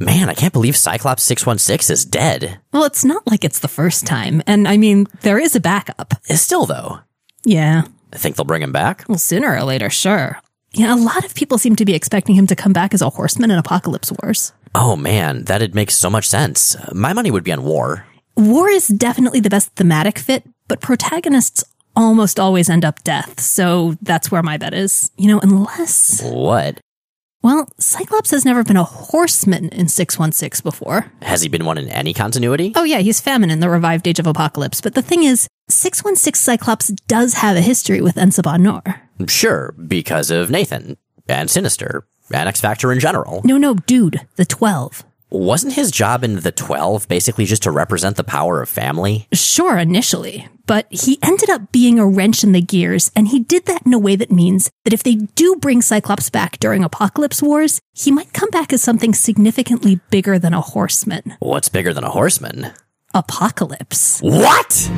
Man, I can't believe Cyclops 616 is dead. Well, it's not like it's the first time. And I mean, there is a backup. Still, though, Yeah. I think they'll bring him back. Well, sooner or later, sure. Yeah, a lot of people seem to be expecting him to come back as a horseman in Apocalypse Wars. Oh man, that'd make so much sense. My money would be on War. War is definitely the best thematic fit, but protagonists almost always end up death. So that's where my bet is. You know, unless, What? Well, Cyclops has never been a horseman in 616 before. Has he been one in any continuity? Oh, yeah, he's Famine in the revived Age of Apocalypse. But the thing is, 616 Cyclops does have a history with En-Sabah Nur. Sure, because of Nathan and Sinister and X Factor in general. No, no, dude, the 12. Wasn't his job in the 12 basically just to represent the power of family? Sure, initially, but he ended up being a wrench in the gears, and he did that in a way that means that if they do bring Cyclops back during Apocalypse Wars, he might come back as something significantly bigger than a horseman. What's bigger than a horseman? Apocalypse. What?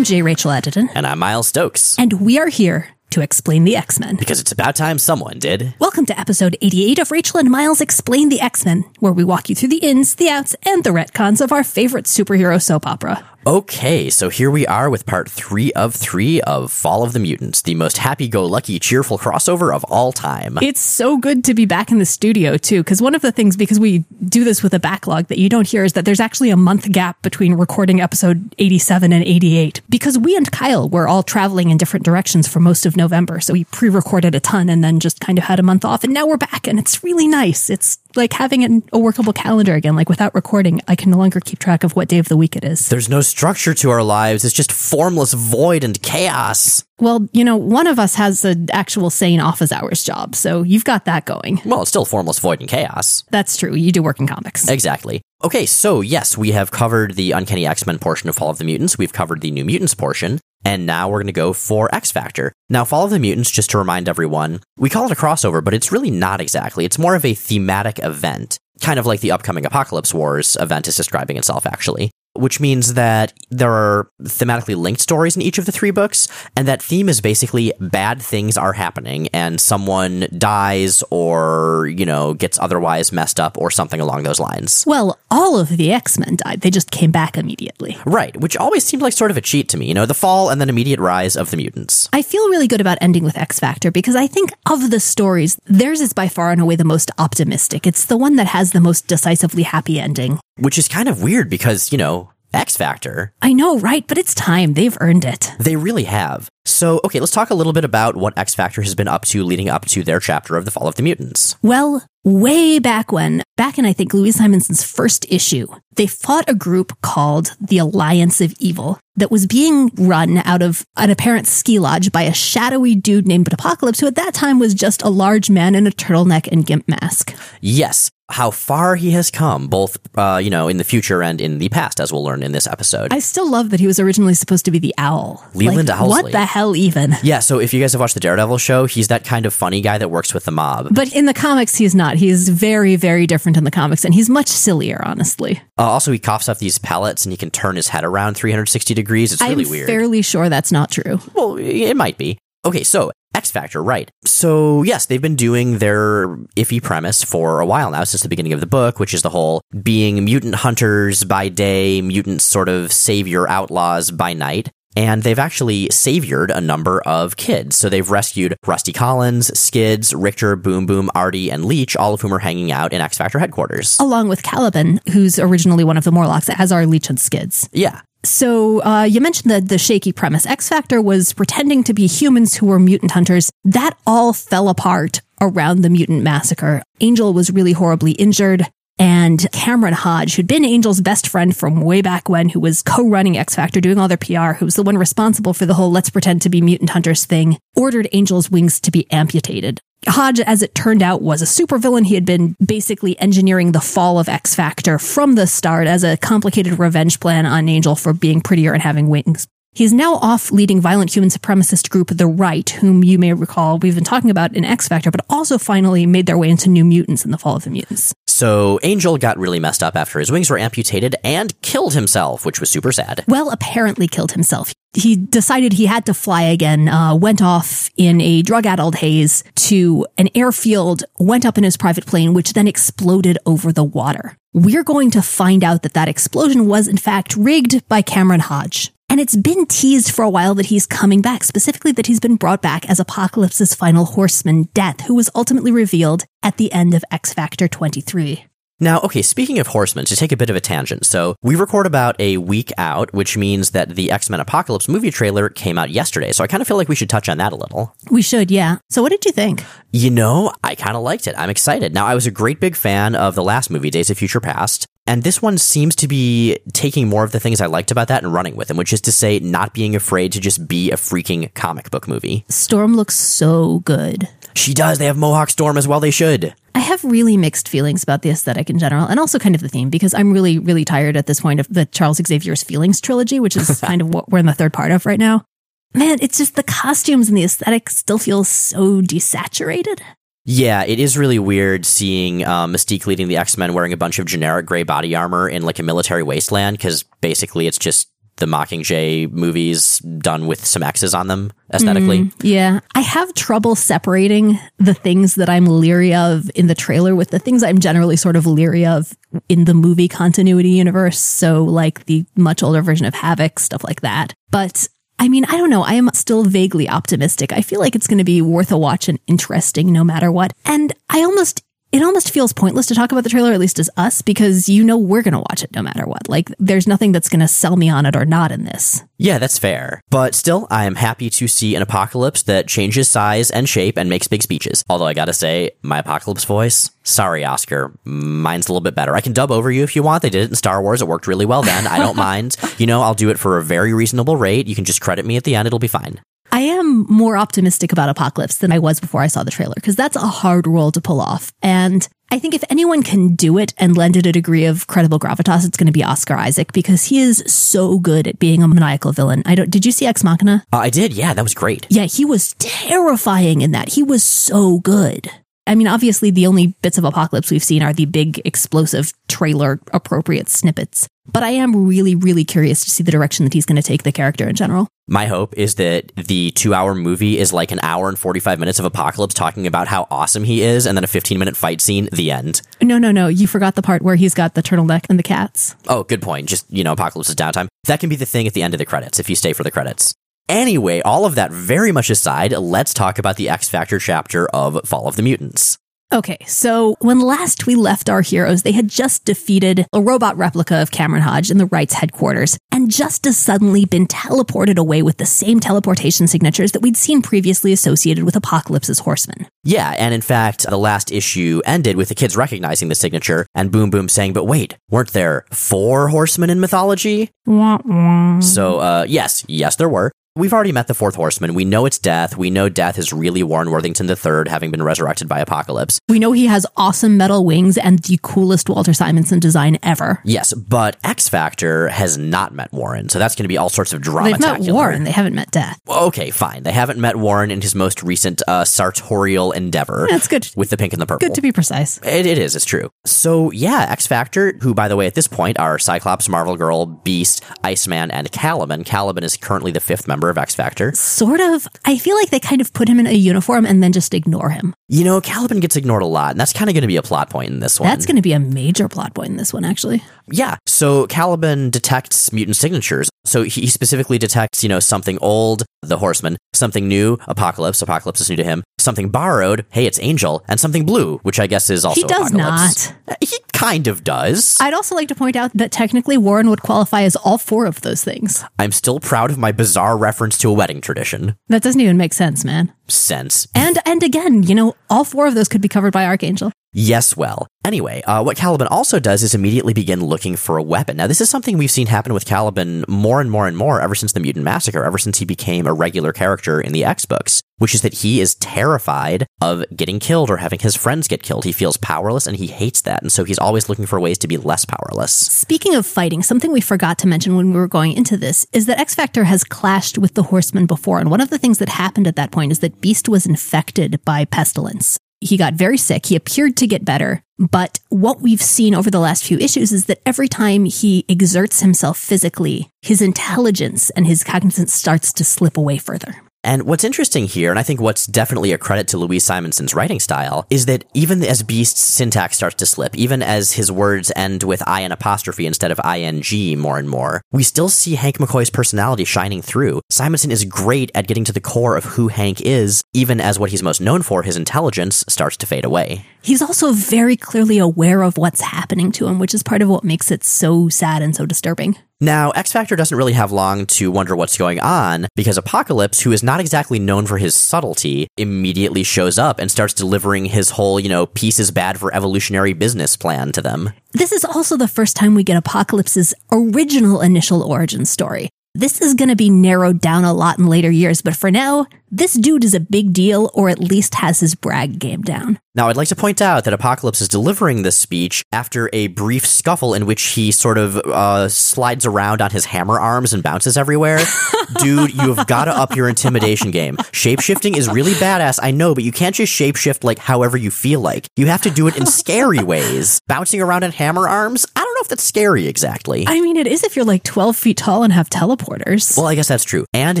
I'm J. Rachel Edidin, And I'm Miles Stokes. and we are here to explain the X Men. Because it's about time someone did. Welcome to episode 88 of Rachel and Miles Explain the X Men, where we walk you through the ins, the outs, and the retcons of our favorite superhero soap opera. Okay, so here we are with part three of three of Fall of the Mutants, the most happy go lucky, cheerful crossover of all time. It's so good to be back in the studio too, because one of the things, because we do this with a backlog that you don't hear, is that there's actually a month gap between recording episode 87 and 88. Because we and Kyle were all traveling in different directions for most of November, so we pre-recorded a ton and then just kind of had a month off, and now we're back, and it's really nice. It's like having an, a workable calendar again. Like without recording, I can no longer keep track of what day of the week it is. There's no structure to our lives, it's just formless void and chaos. Well, you know, one of us has an actual sane office hours job, so you've got that going. Well, it's still formless void and chaos. That's true. You do work in comics. Exactly. Okay, so yes, we have covered the Uncanny X Men portion of Fall of the Mutants. We've covered the New Mutants portion. And now we're going to go for X Factor. Now, Fall of the Mutants, just to remind everyone, we call it a crossover, but it's really not exactly. It's more of a thematic event, kind of like the upcoming Apocalypse Wars event is describing itself, actually. Which means that there are thematically linked stories in each of the three books, and that theme is basically bad things are happening and someone dies or, you know, gets otherwise messed up or something along those lines. Well, all of the X Men died. They just came back immediately. Right, which always seemed like sort of a cheat to me, you know, the fall and then immediate rise of the mutants. I feel really good about ending with X Factor because I think of the stories, theirs is by far and away the most optimistic. It's the one that has the most decisively happy ending. Which is kind of weird because, you know, X Factor, I know, right? But it's time. They've earned it. they really have. So, okay, let's talk a little bit about what X Factor has been up to leading up to their chapter of the Fall of the Mutants. Well, way back when, back in I think Louise Simonson's first issue, they fought a group called the Alliance of Evil that was being run out of an apparent ski lodge by a shadowy dude named Apocalypse, who at that time was just a large man in a turtleneck and gimp mask. Yes, how far he has come, both, uh, you know, in the future and in the past, as we'll learn in this episode. I still love that he was originally supposed to be the owl. Leland like, Owlsley. What the hell, even? yeah, so if you guys have watched the Daredevil show, he's that kind of funny guy that works with the mob. But in the comics, he's not. He's very, very different in the comics, and he's much sillier, honestly. Uh, also, he coughs up these pellets and he can turn his head around 360 degrees. It's really I'm weird. fairly sure that's not true. Well, it might be. Okay, so X Factor, right. So, yes, they've been doing their iffy premise for a while now, since the beginning of the book, which is the whole being mutant hunters by day, mutant sort of savior outlaws by night. And they've actually saviored a number of kids. So they've rescued Rusty Collins, Skids, Rictor, Boom Boom, Artie, and Leech, all of whom are hanging out in X Factor headquarters. Along with Caliban, who's originally one of the Morlocks that has our Leech and Skids. Yeah. So uh, you mentioned the the shaky premise. X Factor was pretending to be humans who were mutant hunters. That all fell apart around the mutant massacre. Angel was really horribly injured. And Cameron Hodge, who'd been Angel's best friend from way back when, who was co-running X Factor, doing all their PR, who was the one responsible for the whole let's pretend to be mutant hunters thing, ordered Angel's wings to be amputated. Hodge, as it turned out, was a supervillain. He had been basically engineering the fall of X Factor from the start as a complicated revenge plan on Angel for being prettier and having wings. He's now off leading violent human supremacist group The Right, whom you may recall we've been talking about in X Factor, but also finally made their way into New Mutants in the Fall of the Mutants. So Angel got really messed up after his wings were amputated and killed himself, which was super sad. Well, apparently killed himself. He decided he had to fly again, uh, went off in a drug addled haze to an airfield, went up in his private plane, which then exploded over the water. We're going to find out that that explosion was in fact rigged by Cameron Hodge. And it's been teased for a while that he's coming back, specifically that he's been brought back as Apocalypse's final horseman, Death, who was ultimately revealed at the end of X Factor 23. Now, okay, speaking of horsemen, to take a bit of a tangent, so we record about a week out, which means that the X Men Apocalypse movie trailer came out yesterday. So I kind of feel like we should touch on that a little. We should, yeah. So what did you think? You know, I kind of liked it. I'm excited. Now, I was a great big fan of the last movie, Days of Future Past. And this one seems to be taking more of the things I liked about that and running with them, which is to say, not being afraid to just be a freaking comic book movie. Storm looks so good. She does. They have Mohawk Storm as well. They should. I have really mixed feelings about the aesthetic in general and also kind of the theme because I'm really, really tired at this point of the Charles Xavier's Feelings trilogy, which is kind of what we're in the third part of right now. Man, it's just the costumes and the aesthetic still feels so desaturated. Yeah, it is really weird seeing uh, Mystique leading the X Men wearing a bunch of generic gray body armor in like a military wasteland because basically it's just the Mockingjay movies done with some X's on them aesthetically. Mm, yeah. I have trouble separating the things that I'm leery of in the trailer with the things I'm generally sort of leery of in the movie continuity universe. So, like the much older version of Havoc, stuff like that. But I mean, I don't know. I am still vaguely optimistic. I feel like it's going to be worth a watch and interesting no matter what. And I almost it almost feels pointless to talk about the trailer, at least as us, because you know we're going to watch it no matter what. Like, there's nothing that's going to sell me on it or not in this. Yeah, that's fair. But still, I am happy to see an apocalypse that changes size and shape and makes big speeches. Although I gotta say, my apocalypse voice, sorry, Oscar, mine's a little bit better. I can dub over you if you want. They did it in Star Wars. It worked really well then. I don't mind. You know, I'll do it for a very reasonable rate. You can just credit me at the end. It'll be fine. I am more optimistic about Apocalypse than I was before I saw the trailer because that's a hard role to pull off. And I think if anyone can do it and lend it a degree of credible gravitas, it's going to be Oscar Isaac because he is so good at being a maniacal villain. I don't. Did you see Ex Machina? Uh, I did. Yeah, that was great. Yeah, he was terrifying in that. He was so good. I mean, obviously, the only bits of Apocalypse we've seen are the big, explosive, trailer appropriate snippets. But I am really, really curious to see the direction that he's going to take the character in general. My hope is that the two hour movie is like an hour and 45 minutes of Apocalypse talking about how awesome he is, and then a 15 minute fight scene, the end. No, no, no. You forgot the part where he's got the turtleneck and the cats. Oh, good point. Just, you know, Apocalypse's downtime. That can be the thing at the end of the credits if you stay for the credits. Anyway, all of that very much aside, let's talk about the X Factor chapter of Fall of the Mutants. Okay, so when last we left our heroes, they had just defeated a robot replica of Cameron Hodge in the Right's headquarters, and just as suddenly been teleported away with the same teleportation signatures that we'd seen previously associated with Apocalypse's horsemen. Yeah, and in fact, the last issue ended with the kids recognizing the signature and Boom Boom saying, but wait, weren't there four horsemen in mythology? Wah, wah. So, uh, yes, yes, there were. We've already met the fourth horseman. We know it's Death. We know Death is really Warren Worthington III, having been resurrected by Apocalypse. We know he has awesome metal wings and the coolest Walter Simonson design ever. Yes, but X Factor has not met Warren, so that's going to be all sorts of drama. They've met Warren, they haven't met Death. Okay, fine. They haven't met Warren in his most recent uh, sartorial endeavor. That's good. With the pink and the purple. Good to be precise. It, it is, it's true. So, yeah, X Factor, who, by the way, at this point are Cyclops, Marvel Girl, Beast, Iceman, and Caliban. Caliban is currently the fifth member of X Factor. Sort of. I feel like they kind of put him in a uniform and then just ignore him. You know, Caliban gets ignored a lot, and that's kind of going to be a plot point in this one. That's going to be a major plot point in this one, actually. Yeah. So Caliban detects mutant signatures. So he specifically detects, you know, something old, the horseman, something new, apocalypse, apocalypse is new to him, something borrowed, hey, it's angel, and something blue, which I guess is also He does apocalypse. not. Uh, he kind of does. I'd also like to point out that technically Warren would qualify as all four of those things. I'm still proud of my bizarre reference to a wedding tradition. That doesn't even make sense, man. Sense. And and again, you know, all four of those could be covered by Archangel. Yes, well. Anyway, uh, what Caliban also does is immediately begin looking for a weapon. Now, this is something we've seen happen with Caliban more and more and more ever since the Mutant Massacre, ever since he became a regular character in the X books, which is that he is terrified of getting killed or having his friends get killed. He feels powerless and he hates that. And so he's always looking for ways to be less powerless. Speaking of fighting, something we forgot to mention when we were going into this is that X Factor has clashed with the Horsemen before. And one of the things that happened at that point is that Beast was infected by pestilence. He got very sick. He appeared to get better. But what we've seen over the last few issues is that every time he exerts himself physically, his intelligence and his cognizance starts to slip away further. And what's interesting here, and I think what's definitely a credit to Louise Simonson's writing style, is that even as Beast's syntax starts to slip, even as his words end with I and apostrophe instead of ing more and more, we still see Hank McCoy's personality shining through. Simonson is great at getting to the core of who Hank is, even as what he's most known for, his intelligence, starts to fade away. He's also very clearly aware of what's happening to him, which is part of what makes it so sad and so disturbing. Now, X Factor doesn't really have long to wonder what's going on because Apocalypse, who is not exactly known for his subtlety, immediately shows up and starts delivering his whole, you know, peace is bad for evolutionary business plan to them. This is also the first time we get Apocalypse's original initial origin story. This is going to be narrowed down a lot in later years, but for now, this dude is a big deal or at least has his brag game down. Now, I'd like to point out that Apocalypse is delivering this speech after a brief scuffle in which he sort of uh, slides around on his hammer arms and bounces everywhere. Dude, you have got to up your intimidation game. Shapeshifting is really badass, I know, but you can't just shapeshift like however you feel like. You have to do it in scary ways. Bouncing around on hammer arms? I don't know if that's scary exactly. I mean, it is if you're like 12 feet tall and have teleporters. Well, I guess that's true. And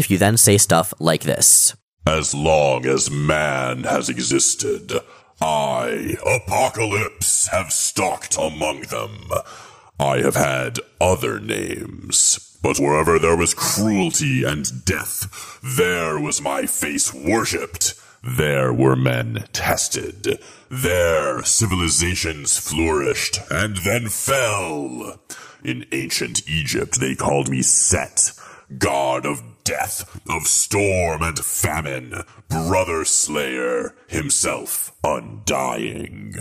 if you then say stuff like this. As long as man has existed, I, Apocalypse, have stalked among them. I have had other names, but wherever there was cruelty and death, there was my face worshipped. There were men tested. There civilizations flourished and then fell. In ancient Egypt, they called me Set, god of death, of storm and famine, brother slayer, himself undying.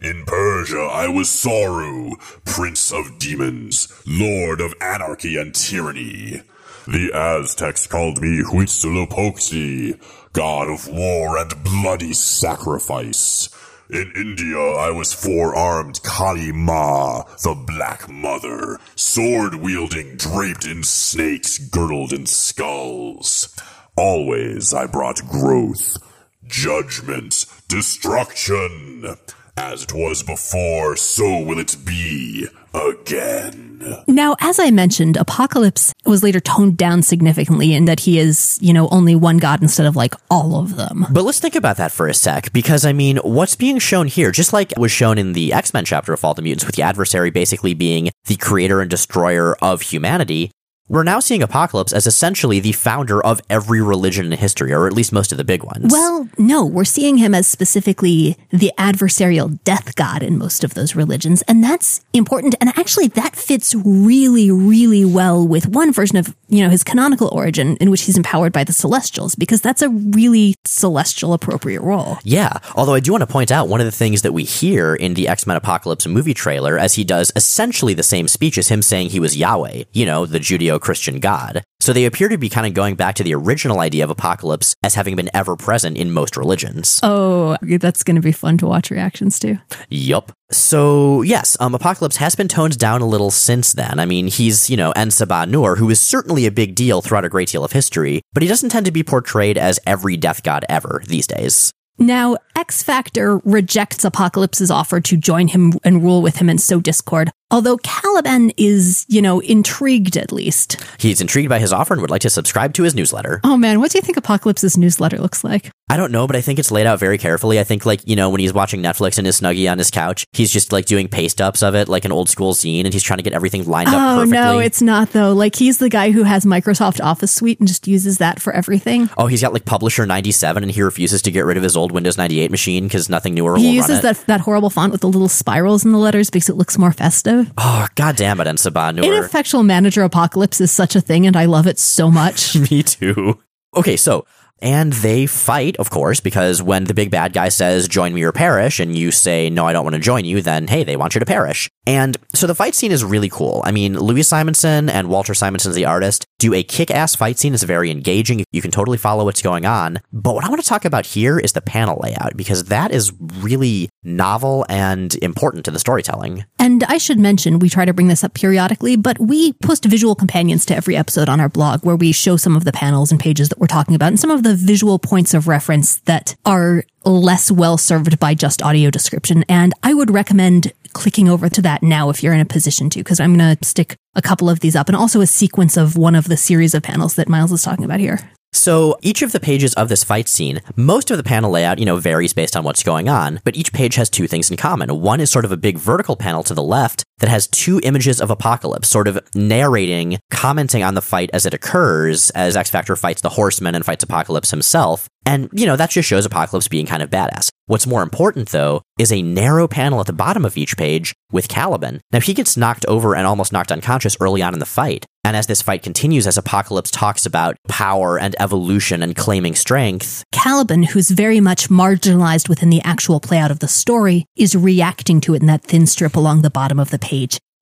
In Persia, I was Soru, prince of demons, lord of anarchy and tyranny. The Aztecs called me Huitzilopochtli, god of war and bloody sacrifice. In India, I was four-armed Kali Ma, the Black Mother, sword-wielding, draped in snakes, girdled in skulls. Always I brought growth, judgment, destruction. As it was before, so will it be again. Now, as I mentioned, Apocalypse was later toned down significantly in that he is, you know, only one god instead of like all of them. But let's think about that for a sec, because I mean, what's being shown here, just like was shown in the X Men chapter of Fall of the Mutants, with the adversary basically being the creator and destroyer of humanity, we're now seeing Apocalypse as essentially the founder of every religion in history, or at least most of the big ones. Well, no, we're seeing him as specifically the adversarial death god in most of those religions. And that's important. And actually, that fits really, really well with one version of, you know, his canonical origin in which he's empowered by the Celestials, because that's a really celestial appropriate role. Yeah. Although I do want to point out one of the things that we hear in the X Men Apocalypse movie trailer as he does essentially the same speech as him saying he was Yahweh, you know, the Judeo Christian God. So they appear to be kind of going back to the original idea of apocalypse as having been ever present in most religions. Oh, that's going to be fun to watch reactions to. Yup. So yes, um, Apocalypse has been toned down a little since then. I mean, he's you know En-Sabah Nur, who is certainly a big deal throughout a great deal of history, but he doesn't tend to be portrayed as every death god ever these days. Now, X Factor rejects Apocalypse's offer to join him and rule with him and sow discord, although Caliban is, you know, intrigued at least. He's intrigued by his offer and would like to subscribe to his newsletter. Oh man, what do you think Apocalypse's newsletter looks like? I don't know, but I think it's laid out very carefully. I think, like, you know, when he's watching Netflix in his snuggie on his couch, he's just like doing paste ups of it, like an old school zine, and he's trying to get everything lined up Oh perfectly. no, it's not though. Like he's the guy who has Microsoft Office Suite and just uses that for everything. Oh, he's got like Publisher 97 and he refuses to get rid of his old Windows 98 machine because nothing newer He will uses that that horrible font with the little spirals in the letters because it looks more festive. Oh, god damn it, En-Sabah Nur. Ineffectual manager apocalypse is such a thing, and I love it so much. Me too. Okay, so and they fight, of course, because when the big bad guy says, join me or perish, and you say, no, I don't want to join you, then hey, they want you to perish. And so the fight scene is really cool. I mean, Louise Simonson and Walter Simonson, the artist, do a kick ass fight scene. It's very engaging. You can totally follow what's going on. But what I want to talk about here is the panel layout, because that is really novel and important to the storytelling. And I should mention, we try to bring this up periodically, but we post visual companions to every episode on our blog where we show some of the panels and pages that we're talking about and some of the visual points of reference that are less well served by just audio description. And I would recommend clicking over to that now if you're in a position to, because I'm going to stick a couple of these up and also a sequence of one of the series of panels that Miles is talking about here. So each of the pages of this fight scene, most of the panel layout, you know, varies based on what's going on, but each page has two things in common. One is sort of a big vertical panel to the left that has two images of Apocalypse, sort of narrating, commenting on the fight as it occurs, as X Factor fights the Horseman and fights Apocalypse himself. And, you know, that just shows Apocalypse being kind of badass. What's more important, though, is a narrow panel at the bottom of each page with Caliban. Now, he gets knocked over and almost knocked unconscious early on in the fight. And as this fight continues, as Apocalypse talks about power and evolution and claiming strength, Caliban, who's very much marginalized within the actual playout of the story, is reacting to it in that thin strip along the bottom of the page.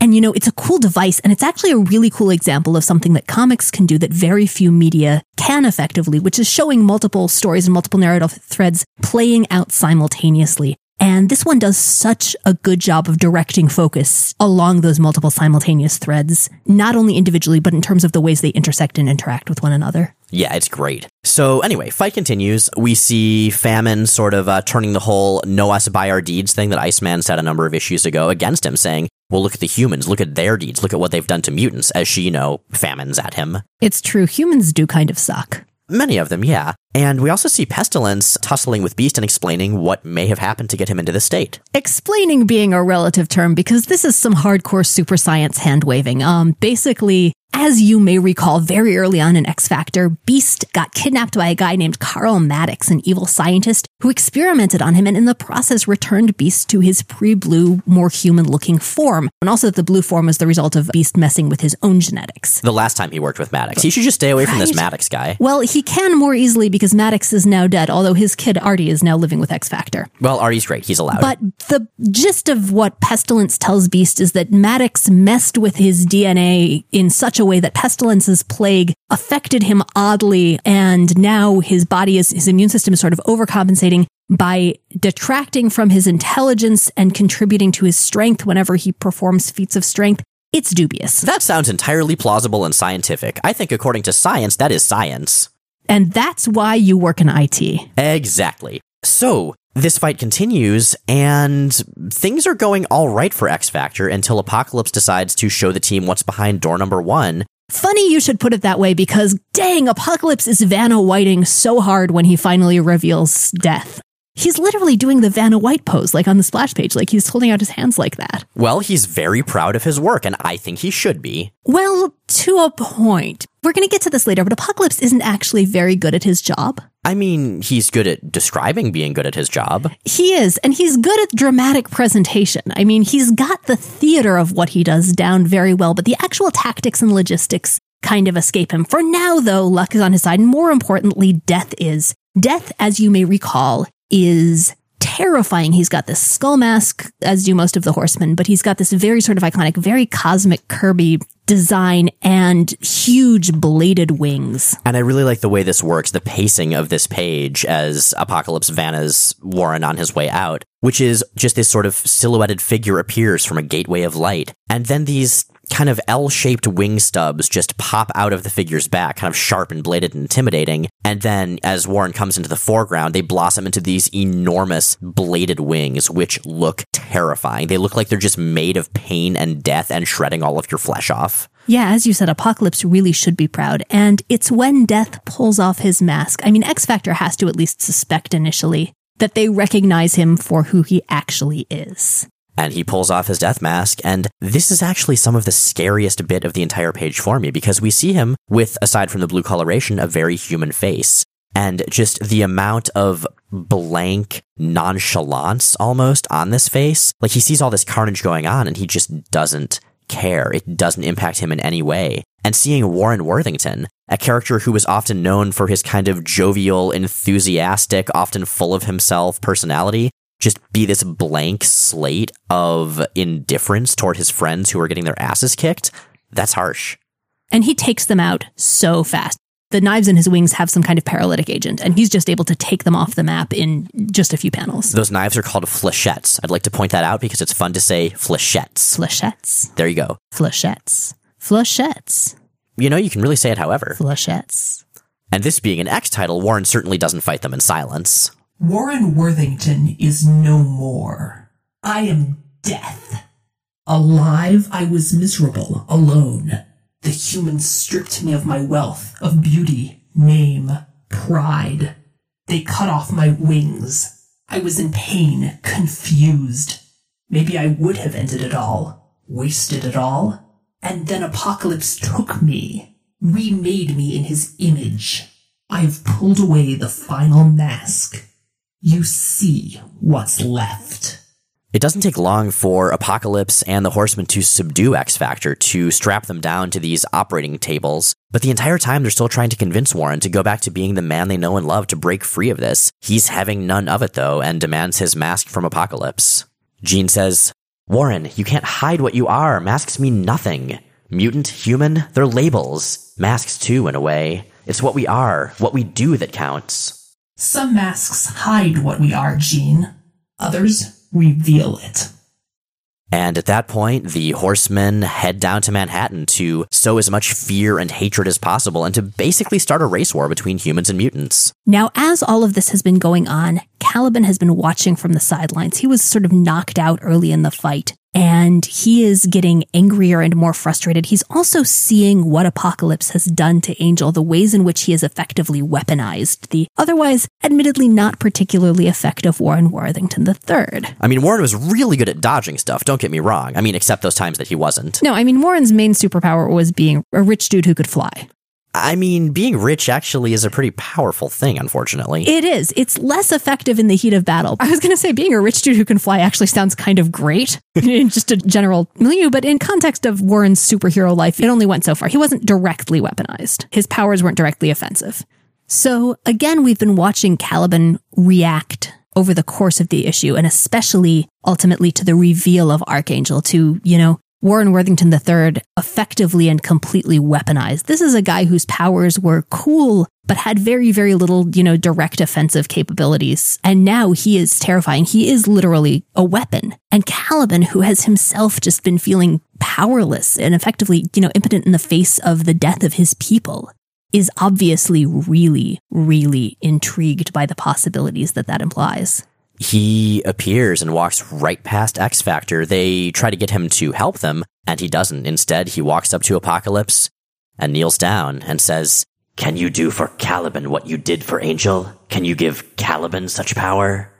And you know, it's a cool device and it's actually a really cool example of something that comics can do that very few media can effectively, which is showing multiple stories and multiple narrative threads playing out simultaneously. And this one does such a good job of directing focus along those multiple simultaneous threads, not only individually, but in terms of the ways they intersect and interact with one another. Yeah, it's great. So anyway, fight continues. We see Famine sort of uh, turning the whole "know us by our deeds" thing that Iceman said a number of issues ago against him, saying, "Well, look at the humans. Look at their deeds. Look at what they've done to mutants." As she, you know, famines at him. It's true. Humans do kind of suck. Many of them, yeah. And we also see Pestilence tussling with Beast and explaining what may have happened to get him into the state. Explaining being a relative term because this is some hardcore super science hand waving. Um, basically, as you may recall, very early on in X Factor, Beast got kidnapped by a guy named Carl Maddox, an evil scientist who experimented on him and in the process returned Beast to his pre-blue, more human-looking form. And also that the blue form was the result of Beast messing with his own genetics. The last time he worked with Maddox. He should just stay away from this Maddox guy. Well, he can more easily because Maddox is now dead, although his kid Artie is now living with X Factor. Well, Artie's great. He's allowed. But the gist of what Pestilence tells Beast is that Maddox messed with his DNA in such a way that Pestilence's plague affected him oddly, and now his body is, his immune system is sort of overcompensating by detracting from his intelligence and contributing to his strength whenever he performs feats of strength. It's dubious. that sounds entirely plausible and scientific. I think according to science, that is science. And that's why you work in IT. Exactly. So, this fight continues, and things are going all right for X Factor until Apocalypse decides to show the team what's behind door number one. Funny you should put it that way because dang, Apocalypse is Vanna Whiting so hard when he finally reveals death. He's literally doing the Vanna White pose, like on the splash page, like he's holding out his hands like that. Well, he's very proud of his work, and I think he should be. Well, to a point. We're going to get to this later, but Apocalypse isn't actually very good at his job. I mean, he's good at describing being good at his job. He is, and he's good at dramatic presentation. I mean, he's got the theater of what he does down very well, but the actual tactics and logistics kind of escape him. For now, though, luck is on his side, and more importantly, death is. Death, as you may recall, is terrifying. He's got this skull mask, as do most of the horsemen, but he's got this very sort of iconic, very cosmic Kirby design and huge bladed wings. And I really like the way this works, the pacing of this page as Apocalypse Vanna's Warren on his way out, which is just this sort of silhouetted figure appears from a gateway of light. And then these kind of L-shaped wing stubs just pop out of the figure's back, kind of sharp and bladed and intimidating. And then as Warren comes into the foreground, they blossom into these enormous bladed wings, which look terrifying. They look like they're just made of pain and death and shredding all of your flesh off. Yeah, as you said, Apocalypse really should be proud. And it's when Death pulls off his mask. I mean, X Factor has to at least suspect initially that they recognize him for who he actually is. And he pulls off his death mask. And this is actually some of the scariest bit of the entire page for me because we see him with, aside from the blue coloration, a very human face. And just the amount of blank nonchalance almost on this face. Like he sees all this carnage going on and he just doesn't care. It doesn't impact him in any way. And seeing Warren Worthington a character who was often known for his kind of jovial, enthusiastic, often full of himself personality, just be this blank slate of indifference toward his friends who are getting their asses kicked, that's harsh. And he takes them out so fast. The knives in his wings have some kind of paralytic agent, and he's just able to take them off the map in just a few panels. Those knives are called flechettes. I'd like to point that out because it's fun to say flechettes. Flechettes. There you go. Flechettes. Flechettes. You know, you can really say it however. Flechettes. And this being an X title, Warren certainly doesn't fight them in silence. Warren Worthington is no more. I am death. Alive, I was miserable, alone. The humans stripped me of my wealth, of beauty, name, pride. They cut off my wings. I was in pain, confused. Maybe I would have ended it all, wasted it all. And then Apocalypse took me, remade me in his image. I have pulled away the final mask. You see what's left. It doesn't take long for Apocalypse and the Horsemen to subdue X Factor, to strap them down to these operating tables. But the entire time, they're still trying to convince Warren to go back to being the man they know and love to break free of this. He's having none of it, though, and demands his mask from Apocalypse. Jean says, Warren, you can't hide what you are. Masks mean nothing. Mutant, human, they're labels. Masks, too, in a way. It's what we are, what we do that counts. Some masks hide what we are, Jean. Others reveal it. And at that point, the horsemen head down to Manhattan to sow as much fear and hatred as possible and to basically start a race war between humans and mutants. Now, as all of this has been going on, Caliban has been watching from the sidelines. He was sort of knocked out early in the fight and he is getting angrier and more frustrated. He's also seeing what Apocalypse has done to Angel, the ways in which he has effectively weaponized the otherwise, admittedly not particularly effective Warren Worthington III. I mean, Warren was really good at dodging stuff, don't get me wrong. I mean, except those times that he wasn't. No, I mean, Warren's main superpower was being a rich dude who could fly. I mean, being rich actually is a pretty powerful thing, unfortunately. It is. It's less effective in the heat of battle. I was going to say being a rich dude who can fly actually sounds kind of great in just a general milieu, but in context of Warren's superhero life, it only went so far. He wasn't directly weaponized. His powers weren't directly offensive. So again, we've been watching Caliban react over the course of the issue and especially ultimately to the reveal of Archangel to, you know, Warren Worthington III effectively and completely weaponized. This is a guy whose powers were cool, but had very, very little, you know, direct offensive capabilities. And now he is terrifying. He is literally a weapon. And Caliban, who has himself just been feeling powerless and effectively, you know, impotent in the face of the death of his people, is obviously really, really intrigued by the possibilities that that implies he appears and walks right past X Factor. They try to get him to help them, and he doesn't. Instead, he walks up to Apocalypse and kneels down and says, Can you do for Caliban what you did for Angel? Can you give Caliban such power?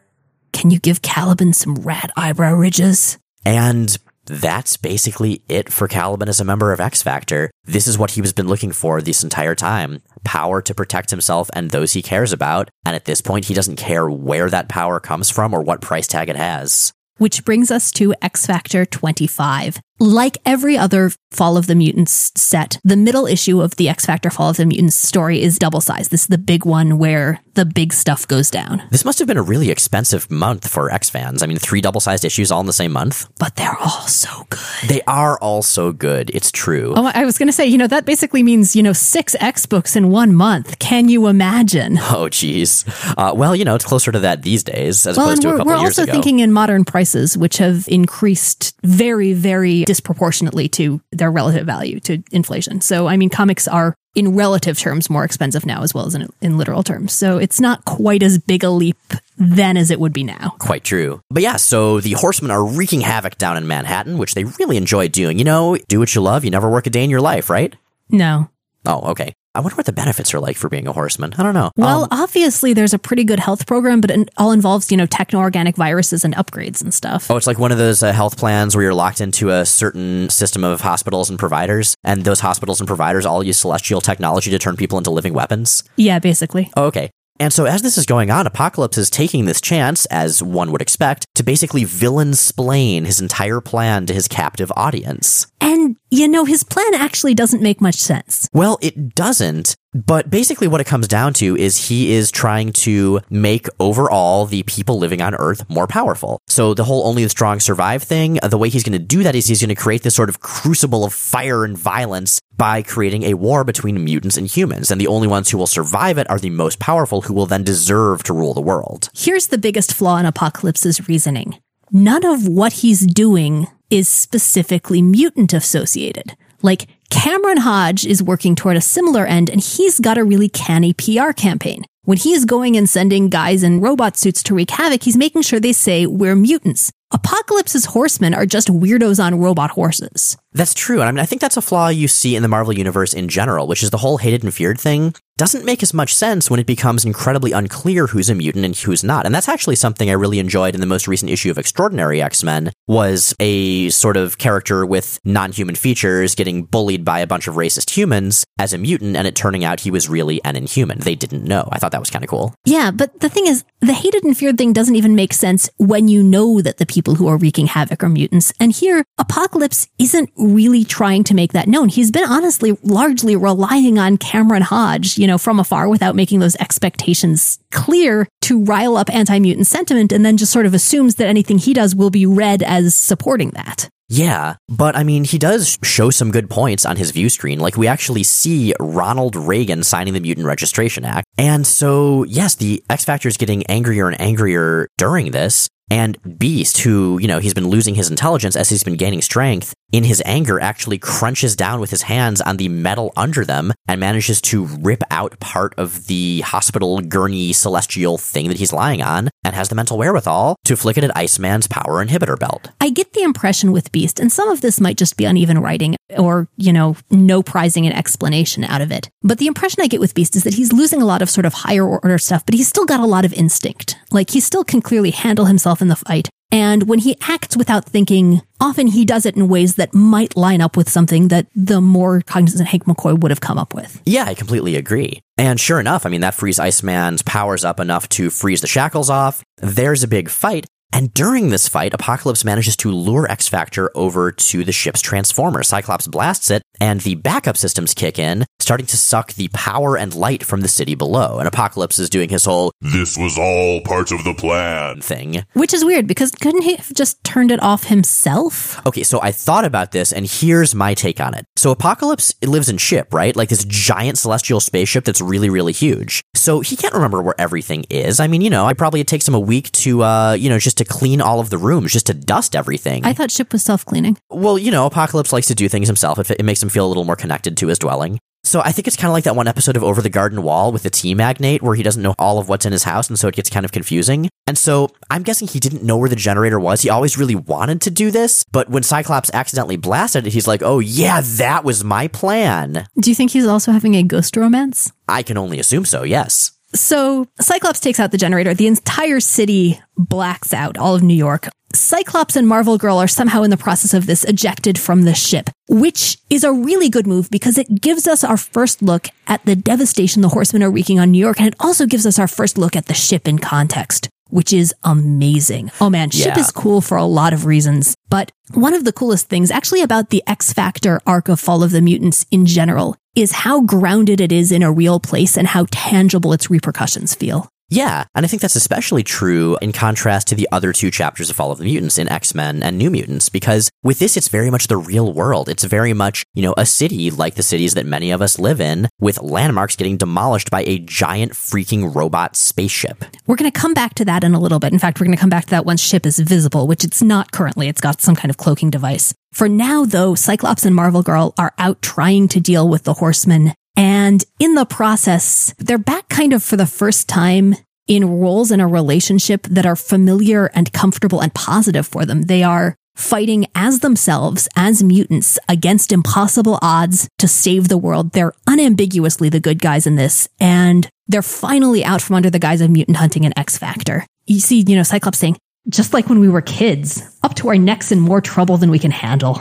Can you give Caliban some rad eyebrow ridges? And that's basically it for Caliban as a member of X Factor. This is what he has been looking for this entire time power to protect himself and those he cares about. And at this point, he doesn't care where that power comes from or what price tag it has. Which brings us to X Factor 25. Like every other Fall of the Mutants set, the middle issue of the X Factor Fall of the Mutants story is double sized. This is the big one where the big stuff goes down. This must have been a really expensive month for X fans. I mean, three double sized issues all in the same month. But they're all so good. They are all so good. It's true. Oh, I was going to say, you know, that basically means, you know, six X books in one month. Can you imagine? Oh, geez. Uh, well, you know, it's closer to that these days as well, opposed to a couple we're also thinking in modern prices, which have increased very, very disproportionately to their relative value to inflation. So, I mean, comics are in relative terms more expensive now as well as in, in literal terms. So it's not quite as big a leap then as it would be now. Quite true. But yeah, so the horsemen are wreaking havoc down in Manhattan, which they really enjoy doing. You know, do what you love, you never work a day in your life, right? No. Oh, okay. I wonder what the benefits are like for being a horseman. I don't know. Well, Um, obviously there's a pretty good health program, but it all involves, you know, techno-organic viruses and upgrades and stuff. Oh, it's like one of those uh, health plans where you're locked into a certain system of hospitals and providers, and those hospitals and providers all use celestial technology to turn people into living weapons. Yeah, basically. Oh, okay. And so, as this is going on, Apocalypse is taking this chance, as one would expect, to basically villain splain his entire plan to his captive audience. And you know, his plan actually doesn't make much sense. Well, it doesn't. But basically, what it comes down to is he is trying to make overall the people living on Earth more powerful. So the whole only the strong survive thing, the way he's going to do that is he's going to create this sort of crucible of fire and violence by creating a war between mutants and humans. And the only ones who will survive it are the most powerful who will then deserve to rule the world. Here's the biggest flaw in Apocalypse's reasoning. None of what he's doing is specifically mutant associated. Like Cameron Hodge is working toward a similar end and he's got a really canny PR campaign. When he is going and sending guys in robot suits to wreak havoc, he's making sure they say we're mutants. Apocalypse's horsemen are just weirdos on robot horses. That's true. And I mean, I think that's a flaw you see in the Marvel Universe in general, which is the whole hated and feared thing doesn't make as much sense when it becomes incredibly unclear who's a mutant and who's not. And that's actually something I really enjoyed in the most recent issue of Extraordinary X-Men was a sort of character with non-human features getting bullied by a bunch of racist humans as a mutant and it turning out he was really an inhuman. They didn't know. I thought that was kind of cool. Yeah, but the thing is, the hated and feared thing doesn't even make sense when you know that the people who are wreaking havoc are mutants. And here, Apocalypse isn't really trying to make that known. He's been honestly largely relying on Cameron Hodge, you know, from afar without making those expectations clear to rile up anti-mutant sentiment and then just sort of assumes that anything he does will be read as supporting that. Yeah, but I mean, he does show some good points on his view screen. Like, we actually see Ronald Reagan signing the Mutant Registration Act. And so, yes, the X Factor is getting angrier and angrier during this. And Beast, who, you know, he's been losing his intelligence as he's been gaining strength, in his anger actually crunches down with his hands on the metal under them and manages to rip out part of the hospital gurney celestial thing that he's lying on and has the mental wherewithal to flick it at Iceman's power inhibitor belt. I get the impression with Beast, and some of this might just be uneven writing or, you know, no prizing an explanation out of it. But the impression I get with Beast is that he's losing a lot of sort of higher order stuff, but he's still got a lot of instinct. Like he still can clearly handle himself in the fight. And when he acts without thinking, often he does it in ways that might line up with something that the more cognizant Hank McCoy would have come up with. Yeah, I completely agree. And sure enough, I mean, that frees Iceman's powers up enough to freeze the shackles off. There's a big fight. And during this fight, Apocalypse manages to lure X Factor over to the ship's transformer. Cyclops blasts it, and the backup systems kick in, starting to suck the power and light from the city below. And Apocalypse is doing his whole This was all part of the plan. thing. Which is weird because couldn't he have just turned it off himself? Okay, so I thought about this, and here's my take on it. So Apocalypse it lives in ship, right? Like this giant celestial spaceship that's really, really huge. So he can't remember where everything is. I mean, you know, I probably it takes him a week to, uh, you know, just to clean all of the rooms, just to dust everything. I thought ship was self cleaning. well, you know, Apocalypse likes to do things himself. It, it makes him feel a little more connected to his dwelling. So I think it's kind of like that one episode of Over the Garden Wall with the tea magnate where he doesn't know all of what's in his house and so it gets kind of confusing. And so I'm guessing he didn't know where the generator was. He always really wanted to do this, but when Cyclops accidentally blasted it, he's like, "Oh yeah, that was my plan." Do you think he's also having a ghost romance? I can only assume so. Yes. So Cyclops takes out the generator. The entire city blacks out, all of New York. Cyclops and Marvel Girl are somehow in the process of this ejected from the ship, which is a really good move because it gives us our first look at the devastation the horsemen are wreaking on New York. And it also gives us our first look at the ship in context, which is amazing. Oh man, ship Yeah. is cool for a lot of reasons. But one of the coolest things actually about the X Factor arc of Fall of the Mutants in general is how grounded it is in a real place and how tangible its repercussions feel. Yeah, and I think that's especially true in contrast to the other two chapters of Fall of the Mutants in X-Men and New Mutants, because with this, it's very much the real world. It's very much, you know, a city like the cities that many of us live in, with landmarks getting demolished by a giant freaking robot spaceship. We're going to come back to that in a little bit. In fact, we're going to come back to that once ship is visible, which it's not currently. It's got some kind of cloaking device. For now, though, Cyclops and Marvel Girl are out trying to deal with the horsemen. And in the process, they're back kind of for the first time in roles in a relationship that are familiar and comfortable and positive for them. They are fighting as themselves, as mutants, against impossible odds to save the world. They're unambiguously the good guys in this, and they're finally out from under the guise of mutant hunting and X Factor. You see, you know, Cyclops saying, just like when we were kids, up to our necks in more trouble than we can handle.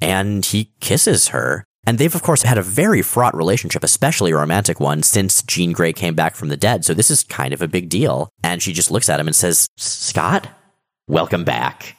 And he kisses her. And they've, of course, had a very fraught relationship, especially a romantic one, since Jean Grey came back from the dead. So this is kind of a big deal. And she just looks at him and says, Scott, welcome back.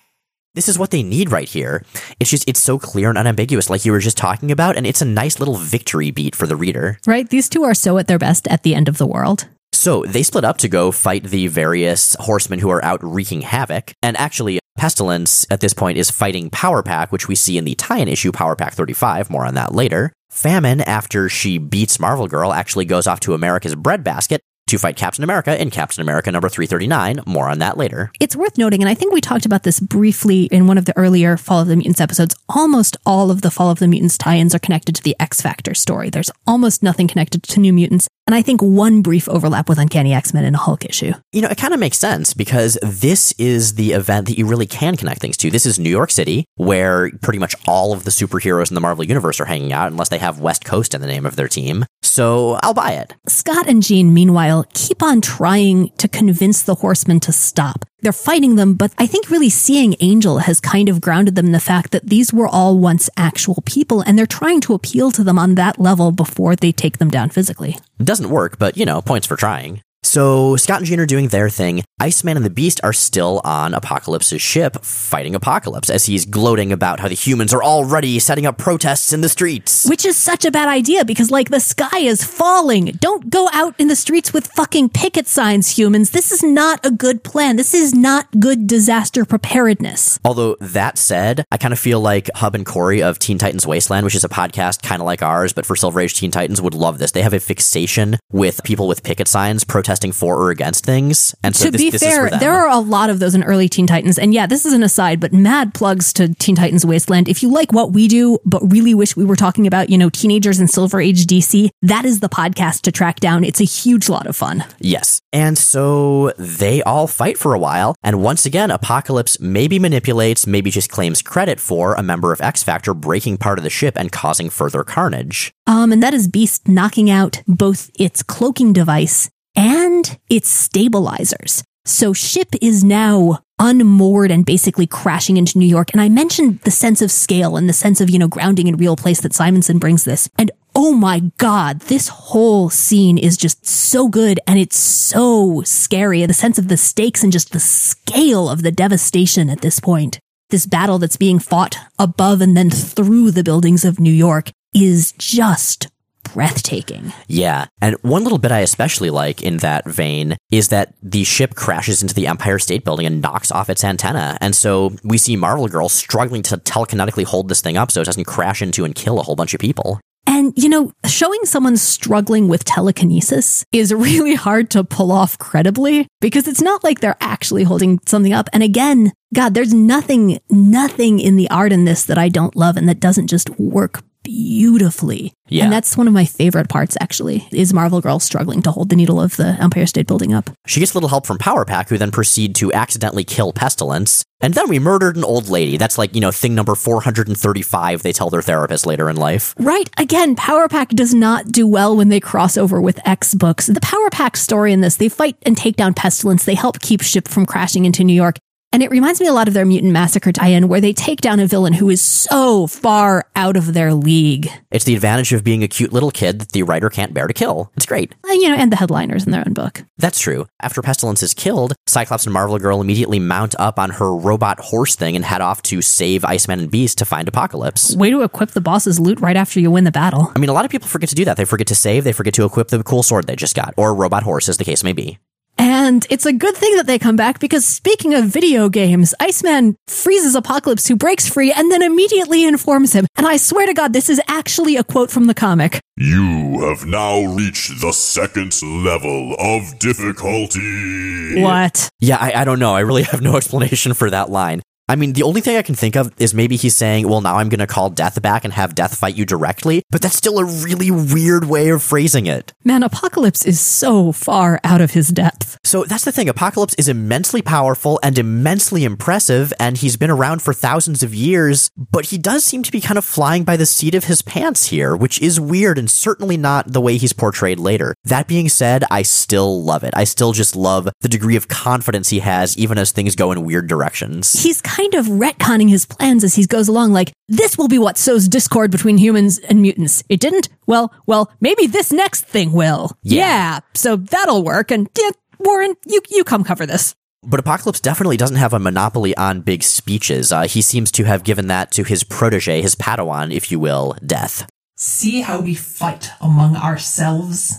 This is what they need right here. It's just, it's so clear and unambiguous, like you were just talking about, and it's a nice little victory beat for the reader. Right? These two are so at their best at the end of the world. So they split up to go fight the various horsemen who are out wreaking havoc. And actually, Pestilence at this point is fighting Power Pack, which we see in the tie in issue Power Pack 35. More on that later. Famine, after she beats Marvel Girl, actually goes off to America's breadbasket to fight Captain America in Captain America number 339. More on that later. It's worth noting, and I think we talked about this briefly in one of the earlier Fall of the Mutants episodes. Almost all of the Fall of the Mutants tie ins are connected to the X Factor story. There's almost nothing connected to New Mutants, and I think one brief overlap with Uncanny X Men in a Hulk issue. You know, it kind of makes sense because this is the event that you really can connect things to. This is New York City, where pretty much all of the superheroes in the Marvel Universe are hanging out, unless they have West Coast in the name of their team. So I'll buy it. Scott and Jean, meanwhile, keep on trying to convince the horsemen to stop. They're fighting them, but I think really seeing Angel has kind of grounded them in the fact that these were all once actual people, and they're trying to appeal to them on that level before they take them down physically. It doesn't work, but you know, points for trying. So Scott and Jean are doing their thing. Iceman and the Beast are still on Apocalypse's ship fighting Apocalypse as he's gloating about how the humans are already setting up protests in the streets. Which is such a bad idea because, like, the sky is falling. Don't go out in the streets with fucking picket signs, humans. This is not a good plan. This is not good disaster preparedness. Although that said, I kind of feel like Hub and Corey of Teen Titans Wasteland, which is a podcast kind of like ours, but for Silver Age Teen Titans, would love this. They have a fixation with people with picket signs protesting for or against things. And so to this, be this fair, there are a lot of those in early Teen Titans. And yeah, this is an aside, but mad plugs to Teen Titans Wasteland. If you like what we do, but really wish we were talking about, you know, teenagers in Silver Age DC, that is the podcast to track down. It's a huge lot of fun. Yes. And so they all fight for a while. And once again, Apocalypse maybe manipulates, maybe just claims credit for a member of X Factor breaking part of the ship and causing further carnage. Um, and that is Beast knocking out both its cloaking device and its stabilizers. So ship is now unmoored and basically crashing into New York. And I mentioned the sense of scale and the sense of, you know, grounding in real place that Simonson brings this. And oh my God, this whole scene is just so good and it's so scary. The sense of the stakes and just the scale of the devastation at this point. This battle that's being fought above and then through the buildings of New York is just breathtaking. Yeah. And one little bit I especially like in that vein is that the ship crashes into the Empire State Building and knocks off its antenna. And so we see Marvel Girl struggling to telekinetically hold this thing up so it doesn't crash into and kill a whole bunch of people. And, you know, showing someone struggling with telekinesis is really hard to pull off credibly because it's not like they're actually holding something up. And again, God, there's nothing, nothing in the art in this that I don't love and that doesn't just work beautifully. Yeah. And that's one of my favorite parts, actually, is Marvel Girl struggling to hold the needle of the Empire State Building up. She gets a little help from Power Pack, who then proceed to accidentally kill Pestilence. And then we murdered an old lady. That's like, you know, thing number 435, they tell their therapist later in life. Right. Again, Power Pack does not do well when they cross over with X books. The Power Pack story in this, they fight and take down Pestilence. They help keep ship from crashing into New York. And it reminds me a lot of their Mutant Massacre tie-in where they take down a villain who is so far out of their league. It's the advantage of being a cute little kid that the writer can't bear to kill. It's great. Uh, You know, and the headliners in their own book. That's true. After Pestilence is killed, Cyclops and Marvel Girl immediately mount up on her robot horse thing and head off to save Iceman and Beast to find Apocalypse. Way to equip the boss's loot right after you win the battle. I mean, a lot of people forget to do that. They forget to save, they forget to equip the cool sword they just got, or robot horse, as the case may be. And it's a good thing that they come back because speaking of video games, Iceman freezes Apocalypse who breaks free and then immediately informs him. And I swear to God, this is actually a quote from the comic. You have now reached the second level of difficulty. What? Yeah, I, I don't know. I really have no explanation for that line. I mean, the only thing I can think of is maybe he's saying, well, now I'm going to call Death back and have Death fight you directly, but that's still a really weird way of phrasing it. Man, Apocalypse is so far out of his depth. So that's the thing. Apocalypse is immensely powerful and immensely impressive, and he's been around for thousands of years, but he does seem to be kind of flying by the seat of his pants here, which is weird and certainly not the way he's portrayed later. That being said, I still love it. I still just love the degree of confidence he has, even as things go in weird directions. He's kind of retconning his plans as he goes along, like, this will be what sows discord between humans and mutants. It didn't? Well, well, maybe this next thing will. Yeah. so that'll work. And yeah, Warren, you, you come cover this. But Apocalypse definitely doesn't have a monopoly on big speeches. Uh, he seems to have given that to his protege, his Padawan, if you will, Death. See how we fight among ourselves?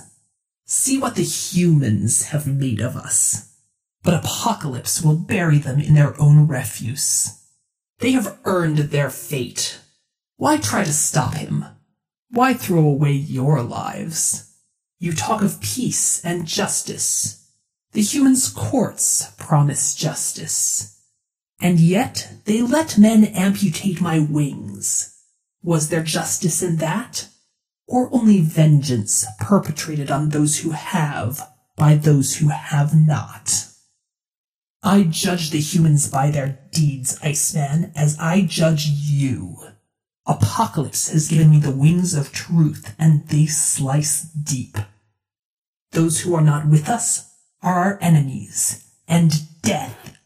See what the humans have made of us. But Apocalypse will bury them in their own refuse. They have earned their fate. Why try to stop him? Why throw away your lives? You talk of peace and justice. The humans' courts promise justice. And yet they let men amputate my wings. Was there justice in that? Or only vengeance perpetrated on those who have by those who have not? I judge the humans by their deeds, Iceman, as I judge you. Apocalypse has given me the wings of truth, and they slice deep. Those who are not with us are our enemies, and death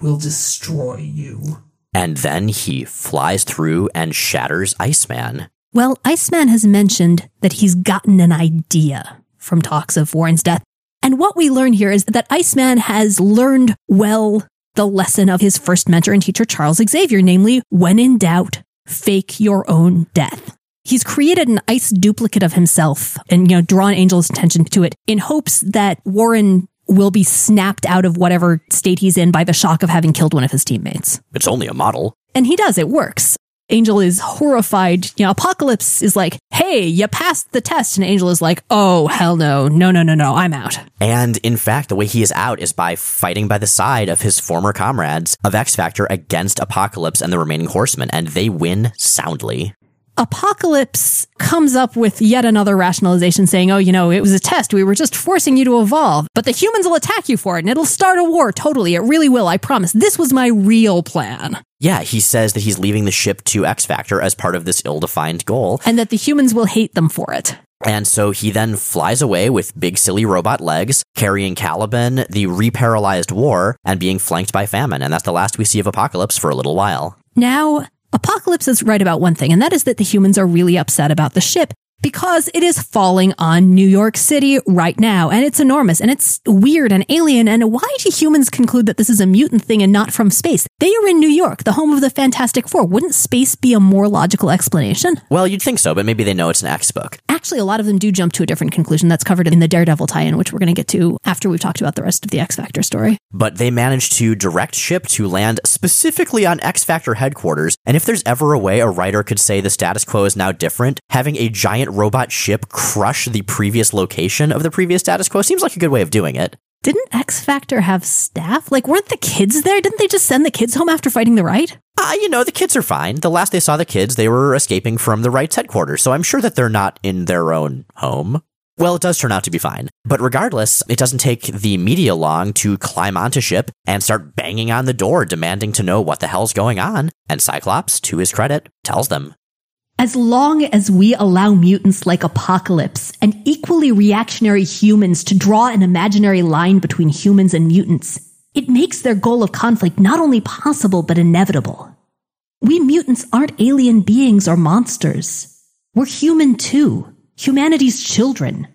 will destroy you. And then he flies through and shatters Iceman. Well, Iceman has mentioned that he's gotten an idea from talks of Warren's death. And what we learn here is that Iceman has learned well the lesson of his first mentor and teacher, Charles Xavier, namely, when in doubt, fake your own death. He's created an ice duplicate of himself and, you know, drawn Angel's attention to it in hopes that Warren will be snapped out of whatever state he's in by the shock of having killed one of his teammates. It's only a model. And he does, it works. Angel is horrified. You know, Apocalypse is like, hey, you passed the test. And Angel is like, oh, hell no. No, no, no, no. I'm out. And in fact, the way he is out is by fighting by the side of his former comrades of X Factor against Apocalypse and the remaining horsemen, and they win soundly. Apocalypse comes up with yet another rationalization saying, oh, you know, it was a test. We were just forcing you to evolve, but the humans will attack you for it and it'll start a war. Totally. It really will. I promise. This was my real plan. Yeah, he says that he's leaving the ship to X Factor as part of this ill defined goal. And that the humans will hate them for it. And so he then flies away with big silly robot legs, carrying Caliban, the reparalyzed war, and being flanked by famine. And that's the last we see of Apocalypse for a little while. Now, Apocalypse is right about one thing, and that is that the humans are really upset about the ship because it is falling on New York City right now, and it's enormous, and it's weird and alien. And why do humans conclude that this is a mutant thing and not from space? They are in New York, the home of the Fantastic Four. Wouldn't space be a more logical explanation? Well, you'd think so, but maybe they know it's an X book. Actually, a lot of them do jump to a different conclusion that's covered in the Daredevil tie in, which we're going to get to after we've talked about the rest of the X Factor story. But they managed to direct ship to land specifically on X Factor headquarters. And if there's ever a way a writer could say the status quo is now different, having a giant robot ship crush the previous location of the previous status quo seems like a good way of doing it. Didn't X Factor have staff? Like, weren't the kids there? Didn't they just send the kids home after fighting the Right? Ah, uh, you know, the kids are fine. The last they saw the kids, they were escaping from the Right's headquarters, so I'm sure that they're not in their own home. Well, it does turn out to be fine. But regardless, it doesn't take the media long to climb onto ship and start banging on the door, demanding to know what the hell's going on. And Cyclops, to his credit, tells them. As long as we allow mutants like Apocalypse and equally reactionary humans to draw an imaginary line between humans and mutants, it makes their goal of conflict not only possible but inevitable. We mutants aren't alien beings or monsters. We're human too, humanity's children.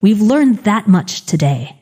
We've learned that much today.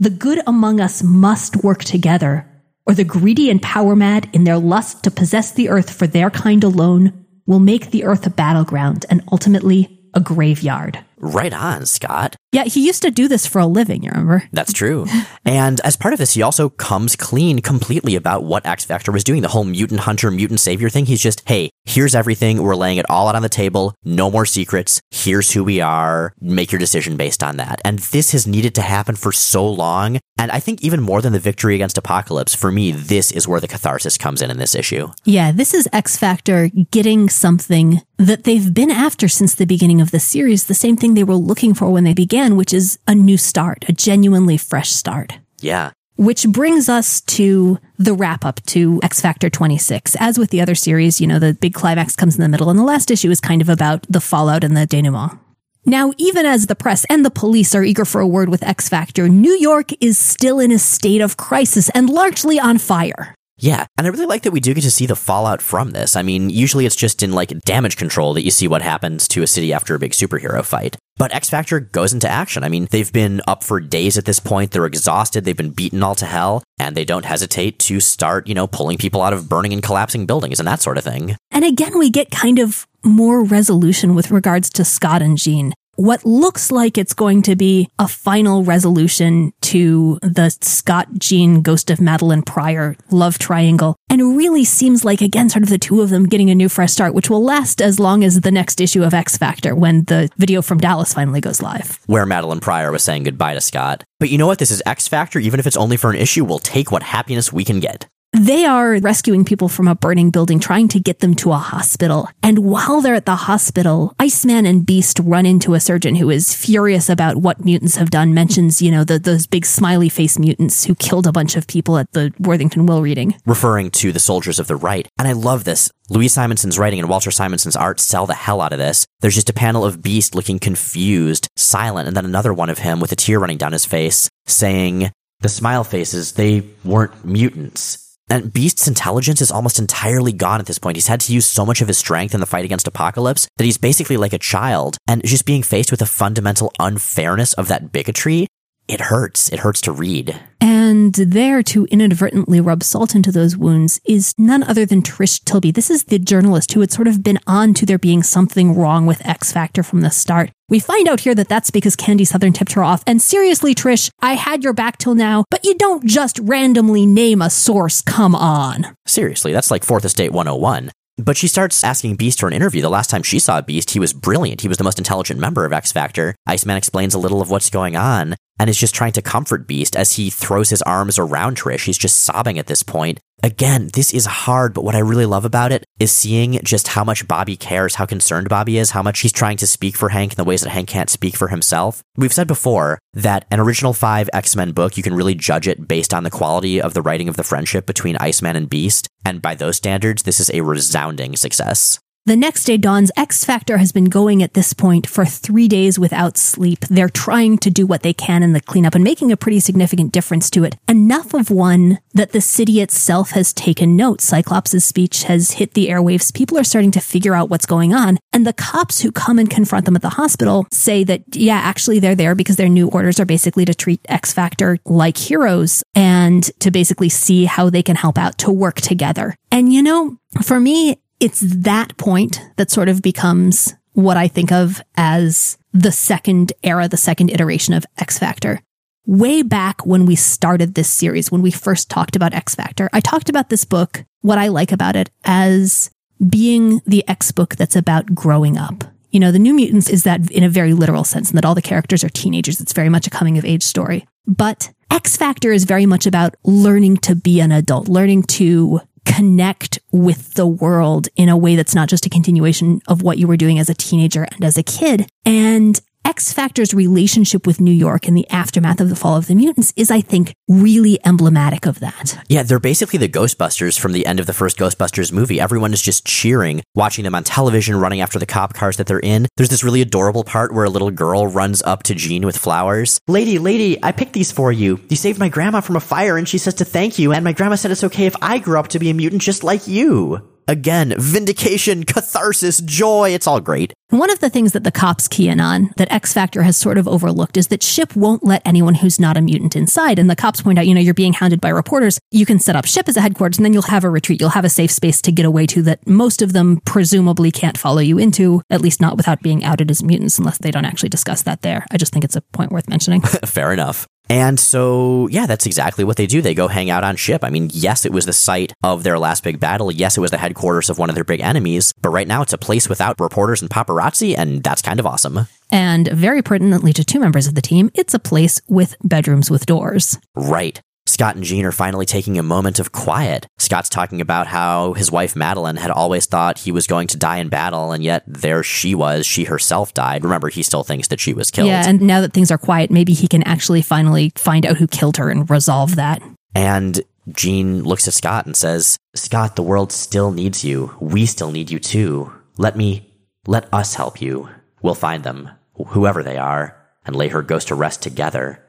The good among us must work together, or the greedy and power mad in their lust to possess the earth for their kind alone will make the earth a battleground and ultimately a graveyard. Right on, Scott. Yeah, he used to do this for a living, you remember? That's true. and as part of this, he also comes clean completely about what X Factor was doing. The whole mutant hunter, mutant savior thing. He's just, hey, here's everything. We're laying it all out on the table. No more secrets. Here's who we are. Make your decision based on that. And this has needed to happen for so long. And I think even more than the victory against Apocalypse, for me, this is where the catharsis comes in in this issue. Yeah, this is X Factor getting something that they've been after since the beginning of the series. The same thing they were looking for when they began, which is a new start, a genuinely fresh start. Yeah. Which brings us to the wrap up to X Factor 26. As with the other series, you know, the big climax comes in the middle, and the last issue is kind of about the fallout and the denouement. Now, even as the press and the police are eager for a word with X Factor, New York is still in a state of crisis and largely on fire. Yeah, and I really like that we do get to see the fallout from this. I mean, usually it's just in like damage control that you see what happens to a city after a big superhero fight. But X Factor goes into action. I mean, they've been up for days at this point. They're exhausted. They've been beaten all to hell, and they don't hesitate to start, you know, pulling people out of burning and collapsing buildings and that sort of thing. And again, we get kind of more resolution with regards to Scott and Jean what looks like it's going to be a final resolution to the Scott Jean Ghost of Madeline Pryor love triangle. And really seems like, again, sort of the two of them getting a new fresh start, which will last as long as the next issue of X Factor when the video from Dallas finally goes live. Where Madeline Pryor was saying goodbye to Scott. But you know what? This is X Factor. Even if it's only for an issue, we'll take what happiness we can get. They are rescuing people from a burning building, trying to get them to a hospital. And while they're at the hospital, Iceman and Beast run into a surgeon who is furious about what mutants have done, mentions, you know, the, those big smiley face mutants who killed a bunch of people at the Worthington Will reading. Referring to the soldiers of the Right. And I love this. Louise Simonson's writing and Walter Simonson's art sell the hell out of this. There's just a panel of Beast looking confused, silent, and then another one of him with a tear running down his face saying, the smile faces, they weren't mutants. And Beast's intelligence is almost entirely gone at this point. He's had to use so much of his strength in the fight against Apocalypse that he's basically like a child. And just being faced with the fundamental unfairness of that bigotry, it hurts. It hurts to read. And there to inadvertently rub salt into those wounds is none other than Trish Tilby. This is the journalist who had sort of been on to there being something wrong with X Factor from the start. We find out here that that's because Candy Southern tipped her off. And seriously, Trish, I had your back till now, but you don't just randomly name a source. Come on. Seriously, that's like Fourth Estate 101. But she starts asking Beast for an interview. The last time she saw Beast, he was brilliant. He was the most intelligent member of X Factor. Iceman explains a little of what's going on and is just trying to comfort Beast as he throws his arms around Trish. He's just sobbing at this point. Again, this is hard, but what I really love about it is seeing just how much Bobby cares, how concerned Bobby is, how much he's trying to speak for Hank in the ways that Hank can't speak for himself. We've said before that an original five X Men book, you can really judge it based on the quality of the writing of the friendship between Iceman and Beast. And by those standards, this is a resounding success. The next day dawns. X Factor has been going at this point for three days without sleep. They're trying to do what they can in the cleanup and making a pretty significant difference to it. Enough of one that the city itself has taken note. Cyclops' speech has hit the airwaves. People are starting to figure out what's going on. And the cops who come and confront them at the hospital say that, yeah, actually they're there because their new orders are basically to treat X Factor like heroes and to basically see how they can help out to work together. And you know, for me, it's that point that sort of becomes what I think of as the second era, the second iteration of X Factor. Way back when we started this series, when we first talked about X Factor, I talked about this book, what I like about it, as being the X book that's about growing up. You know, the New Mutants is that in a very literal sense, and that all the characters are teenagers. It's very much a coming of age story. But X Factor is very much about learning to be an adult, learning to connect with the world in a way that's not just a continuation of what you were doing as a teenager and as a kid. And X Factor's relationship with New York in the aftermath of the fall of the mutants is, I think, really emblematic of that. Yeah, they're basically the Ghostbusters from the end of the first Ghostbusters movie. Everyone is just cheering, watching them on television, running after the cop cars that they're in. There's this really adorable part where a little girl runs up to Jean with flowers. Lady, lady, I picked these for you. You saved my grandma from a fire and she says to thank you, and my grandma said it's okay if I grew up to be a mutant just like you. Again, vindication, catharsis, joy, it's all great. One of the things that the cops key in on that X Factor has sort of overlooked is that Ship won't let anyone who's not a mutant inside. And the cops point out, you know, you're being hounded by reporters. You can set up Ship as a headquarters and then you'll have a retreat. You'll have a safe space to get away to that most of them presumably can't follow you into, at least not without being outed as mutants unless they don't actually discuss that there. I just think it's a point worth mentioning. Fair enough. And so, yeah, that's exactly what they do. They go hang out on ship. I mean, yes, it was the site of their last big battle. Yes, it was the headquarters of one of their big enemies. But right now, it's a place without reporters and paparazzi, and that's kind of awesome. And very pertinently to two members of the team, it's a place with bedrooms with doors. Right. Scott and Jean are finally taking a moment of quiet. Scott's talking about how his wife Madeline had always thought he was going to die in battle, and yet there she was. She herself died. Remember, he still thinks that she was killed. Yeah, and now that things are quiet, maybe he can actually finally find out who killed her and resolve that. And Jean looks at Scott and says, Scott, the world still needs you. We still need you too. Let me, let us help you. We'll find them, whoever they are, and lay her ghost to rest together.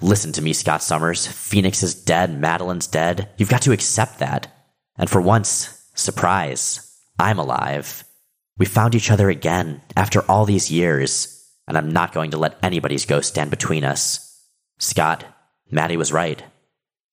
Listen to me, Scott Summers. Phoenix is dead. Madeline's dead. You've got to accept that. And for once, surprise, I'm alive. We found each other again after all these years, and I'm not going to let anybody's ghost stand between us. Scott, Maddie was right.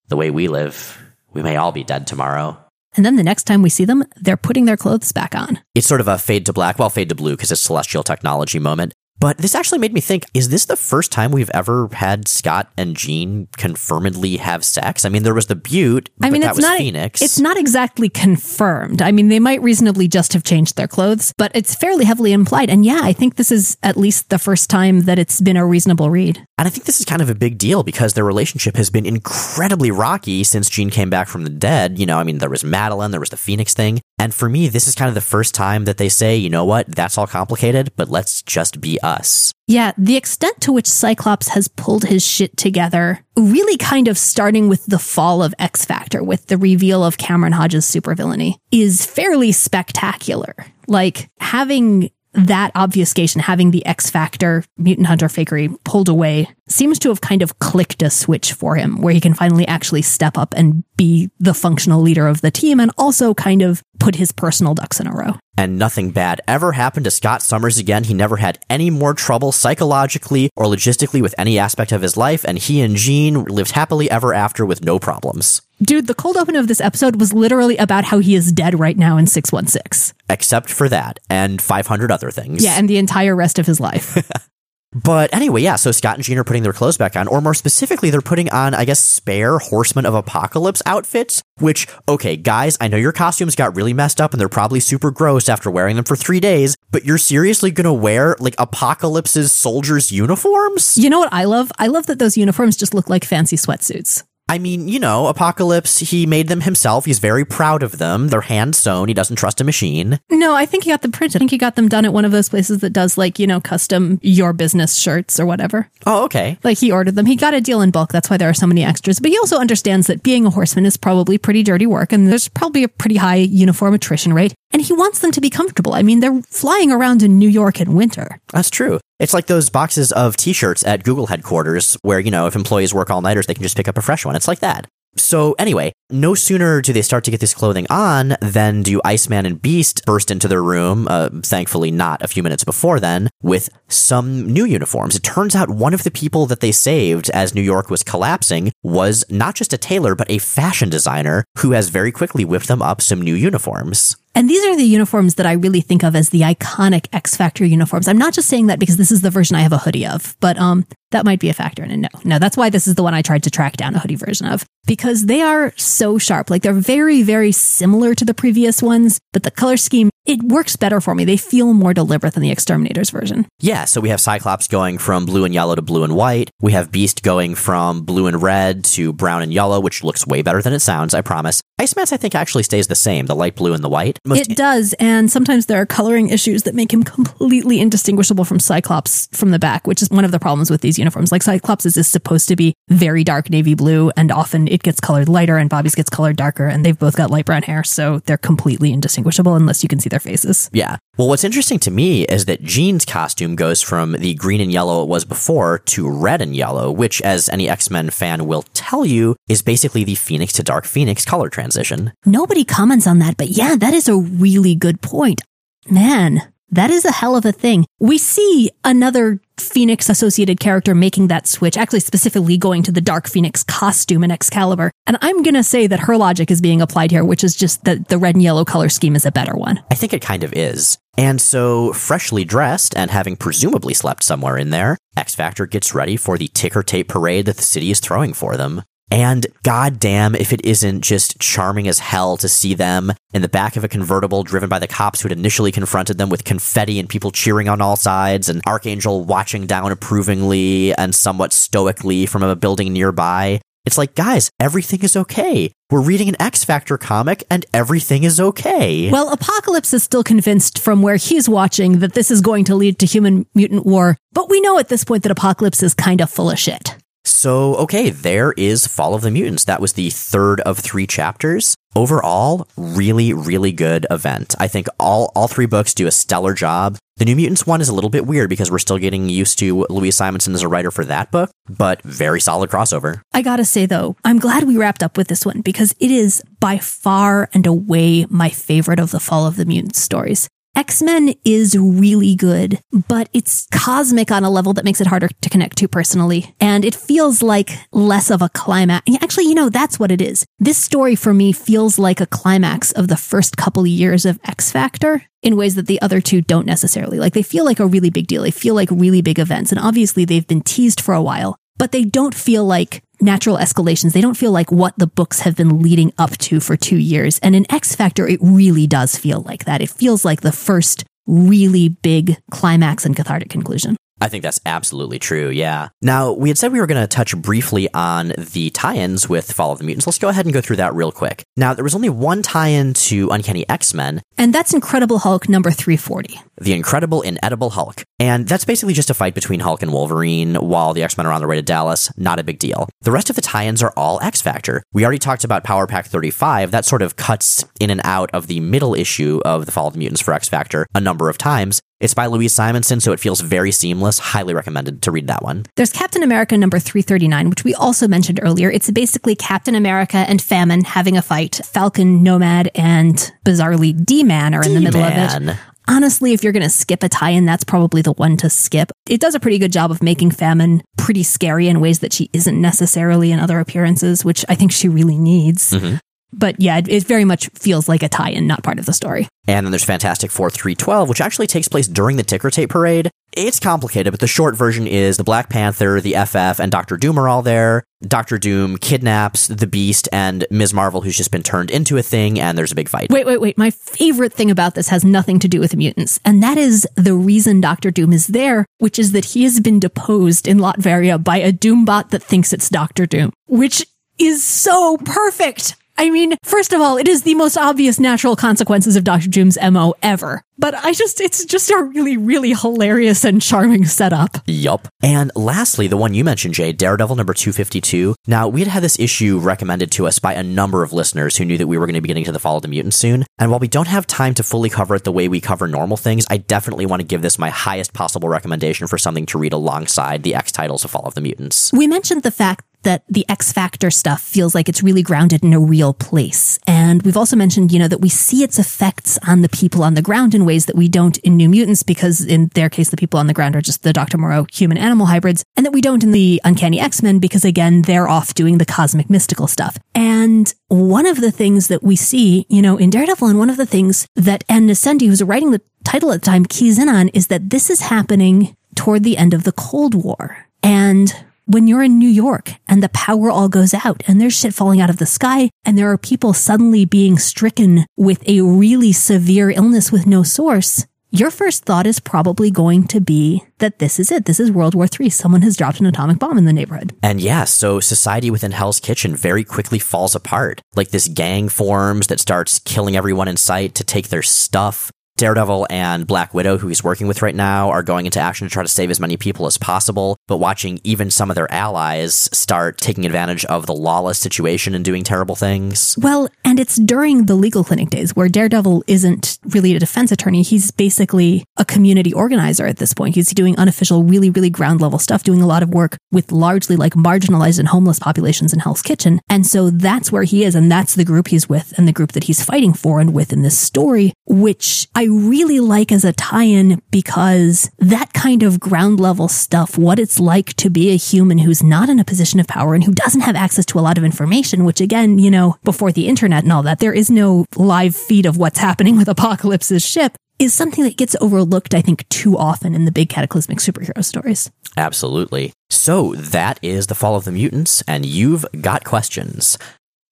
The way we live, we may all be dead tomorrow. And then the next time we see them, they're putting their clothes back on. It's sort of a fade to black, well, fade to blue because it's celestial technology moment. But this actually made me think is this the first time we've ever had Scott and Jean confirmedly have sex? I mean, there was the Butte, I mean, but that it's was not Phoenix. it's not exactly confirmed. I mean, they might reasonably just have changed their clothes, but it's fairly heavily implied. And yeah, I think this is at least the first time that it's been a reasonable read. And I think this is kind of a big deal because their relationship has been incredibly rocky since Jean came back from the dead. You know, I mean, there was Madeline, there was the Phoenix thing. And for me, this is kind of the first time that they say, you know what, that's all complicated, but let's just be us. Yeah, the extent to which Cyclops has pulled his shit together, really kind of starting with the fall of X Factor, with the reveal of Cameron Hodge's supervillainy, is fairly spectacular. Like having that obfuscation, having the X Factor mutant hunter fakery pulled away, seems to have kind of clicked a switch for him where he can finally actually step up and be the functional leader of the team and also kind of put his personal ducks in a row. And nothing bad ever happened to Scott Summers again. He never had any more trouble psychologically or logistically with any aspect of his life, and he and Jean lived happily ever after with no problems. Dude, the cold open of this episode was literally about how he is dead right now in 616. Except for that and 500 other things. Yeah, and the entire rest of his life. But anyway, yeah, so Scott and Jean are putting their clothes back on, or more specifically, they're putting on, I guess, spare Horsemen of Apocalypse outfits, which, okay, guys, I know your costumes got really messed up and they're probably super gross after wearing them for three days, but you're seriously gonna wear, like, Apocalypse's soldiers' uniforms? you know what I love? I love that those uniforms just look like fancy sweatsuits. I mean, you know, Apocalypse, he made them himself. He's very proud of them. They're hand sewn. He doesn't trust a machine. No, I think he got them printed. I think he got them done at one of those places that does like, you know, custom your business shirts or whatever. Oh, okay. Like he ordered them. He got a deal in bulk. That's why there are so many extras. But he also understands that being a horseman is probably pretty dirty work and there's probably a pretty high uniform attrition rate. And he wants them to be comfortable. I mean, they're flying around in New York in winter. That's true. It's like those boxes of t-shirts at Google headquarters where, you know, if employees work all-nighters, they can just pick up a fresh one. It's like that. So anyway, no sooner do they start to get this clothing on than do Iceman and Beast burst into their room, uh, thankfully not a few minutes before then, with some new uniforms. It turns out one of the people that they saved as New York was collapsing was not just a tailor, but a fashion designer who has very quickly whipped them up some new uniforms. And these are the uniforms that I really think of as the iconic X Factor uniforms. I'm not just saying that because this is the version I have a hoodie of, but um, that might be a factor in it. No, no, that's why this is the one I tried to track down a hoodie version of because they are so sharp. Like they're very, very similar to the previous ones, but the color scheme, it works better for me. They feel more deliberate than the Exterminators version. Yeah, so we have Cyclops going from blue and yellow to blue and white. We have Beast going from blue and red to brown and yellow, which looks way better than it sounds, I promise. Iceman's, I think, actually stays the same, the light blue and the white. Most It does, and sometimes there are coloring issues that make him completely indistinguishable from Cyclops from the back, which is one of the problems with these uniforms. Like Cyclops is supposed to be very dark navy blue, and often it gets colored lighter, and Bobby's gets colored darker, and they've both got light brown hair, so they're completely indistinguishable unless you can see their faces. Yeah. Well, what's interesting to me is that Jean's costume goes from the green and yellow it was before to red and yellow, which, as any X Men fan will tell you, is basically the Phoenix to Dark Phoenix color transition. Nobody comments on that, but yeah, that is a really good point. Man, that is a hell of a thing. We see another Phoenix associated character making that switch, actually specifically going to the Dark Phoenix costume in Excalibur. And I'm going to say that her logic is being applied here, which is just that the red and yellow color scheme is a better one. I think it kind of is. And so, freshly dressed and having presumably slept somewhere in there, X Factor gets ready for the ticker tape parade that the city is throwing for them. And goddamn if it isn't just charming as hell to see them in the back of a convertible driven by the cops who had initially confronted them with confetti and people cheering on all sides and Archangel watching down approvingly and somewhat stoically from a building nearby. It's like, guys, everything is okay. We're reading an X Factor comic and everything is okay. Well, Apocalypse is still convinced from where he's watching that this is going to lead to human mutant war, but we know at this point that Apocalypse is kind of full of shit. So, okay, there is Fall of the Mutants. That was the third of three chapters. Overall, really, really good event. I think all, all three books do a stellar job. The New Mutants one is a little bit weird because we're still getting used to Louise Simonson as a writer for that book, but very solid crossover. I gotta say though, I'm glad we wrapped up with this one because it is by far and away my favorite of the Fall of the Mutants stories. X-Men is really good, but it's cosmic on a level that makes it harder to connect to personally. And it feels like less of a climax. Actually, you know, that's what it is. This story for me feels like a climax of the first couple years of X Factor in ways that the other two don't necessarily. Like they feel like a really big deal. They feel like really big events. And obviously they've been teased for a while, but they don't feel like natural escalations. They don't feel like what the books have been leading up to for two years. And in X Factor, it really does feel like that. It feels like the first really big climax and cathartic conclusion. I think that's absolutely true. Yeah. Now, we had said we were going to touch briefly on the tie ins with Fall of the Mutants. Let's go ahead and go through that real quick. Now, there was only one tie in to Uncanny X Men, And that's Incredible Hulk number 340. The Incredible Inedible Hulk. And that's basically just a fight between Hulk and Wolverine while the X Men are on their way to Dallas. Not a big deal. The rest of the tie ins are all X Factor. We already talked about Power Pack 35. That sort of cuts in and out of the middle issue of The Fall of the Mutants for X Factor a number of times. It's by Louise Simonson, so it feels very seamless. Highly recommended to read that one. There's Captain America number 339, which we also mentioned earlier. It's basically Captain America and Famine having a fight. Falcon, Nomad, and bizarrely D-Man are in the middle of it. Honestly, if you're going to skip a tie-in, that's probably the one to skip. It does a pretty good job of making Famine pretty scary in ways that she isn't necessarily in other appearances, which I think she really needs. Mm-hmm. But yeah, it, it very much feels like a tie-in, not part of the story. And then there's Fantastic Four 312, which actually takes place during the Ticker Tape Parade. It's complicated, but the short version is the Black Panther, the FF, and Doctor Doom are all there. Doctor Doom kidnaps the Beast and Ms. Marvel, who's just been turned into a thing, and there's a big fight. Wait, wait, wait. My favorite thing about this has nothing to do with the mutants, and that is the reason Doctor Doom is there, which is that he has been deposed in Latveria by a Doombot that thinks it's Doctor Doom, which is so perfect. I mean, first of all, it is the most obvious natural consequences of Dr. Doom's MO ever. But I just, it's just a really, really hilarious and charming setup. Yup. And lastly, the one you mentioned, Jay, Daredevil number 252. Now, we had had this issue recommended to us by a number of listeners who knew that we were going to be getting to the Fall of the Mutant soon. And while we don't have time to fully cover it the way we cover normal things, I definitely want to give this my highest possible recommendation for something to read alongside the X titles of Fall of the Mutants. We mentioned the fact that the X Factor stuff feels like it's really grounded in a real place. And we've also mentioned, you know, that we see its effects on the people on the ground in ways that we don't in New Mutants, because in their case, the people on the ground are just the Dr. Moreau human animal hybrids, and that we don't in the Uncanny X Men, because again, they're off doing the cosmic mystical stuff. And one of the things that we see, you know, in Daredevil, and one of the things that Ann Nocenti, who's writing the title at the time, keys in on is that this is happening toward the end of the Cold War. And when you're in New York and the power all goes out and there's shit falling out of the sky and there are people suddenly being stricken with a really severe illness with no source, your first thought is probably going to be that this is it. This is World War III. Someone has dropped an atomic bomb in the neighborhood. And yeah, so society within Hell's Kitchen very quickly falls apart. Like this gang forms that starts killing everyone in sight to take their stuff. Daredevil and Black Widow, who he's working with right now, are going into action to try to save as many people as possible, but watching even some of their allies start taking advantage of the lawless situation and doing terrible things. Well, and it's during the legal clinic days where Daredevil isn't really a defense attorney. He's basically a community organizer at this point. He's doing unofficial, really, really ground level stuff, doing a lot of work with largely like marginalized and homeless populations in Hell's Kitchen. And so that's where he is. And that's the group he's with and the group that he's fighting for and with in this story, which I really like as a tie-in because that kind of ground level stuff, what it's like to be a human who's not in a position of power and who doesn't have access to a lot of information, which again, you know, before the internet and all that, there is no live feed of what's happening with Apocalypse's ship is something that gets overlooked, I think, too often in the big cataclysmic superhero stories. Absolutely. So that is the fall of the mutants, and you've got questions.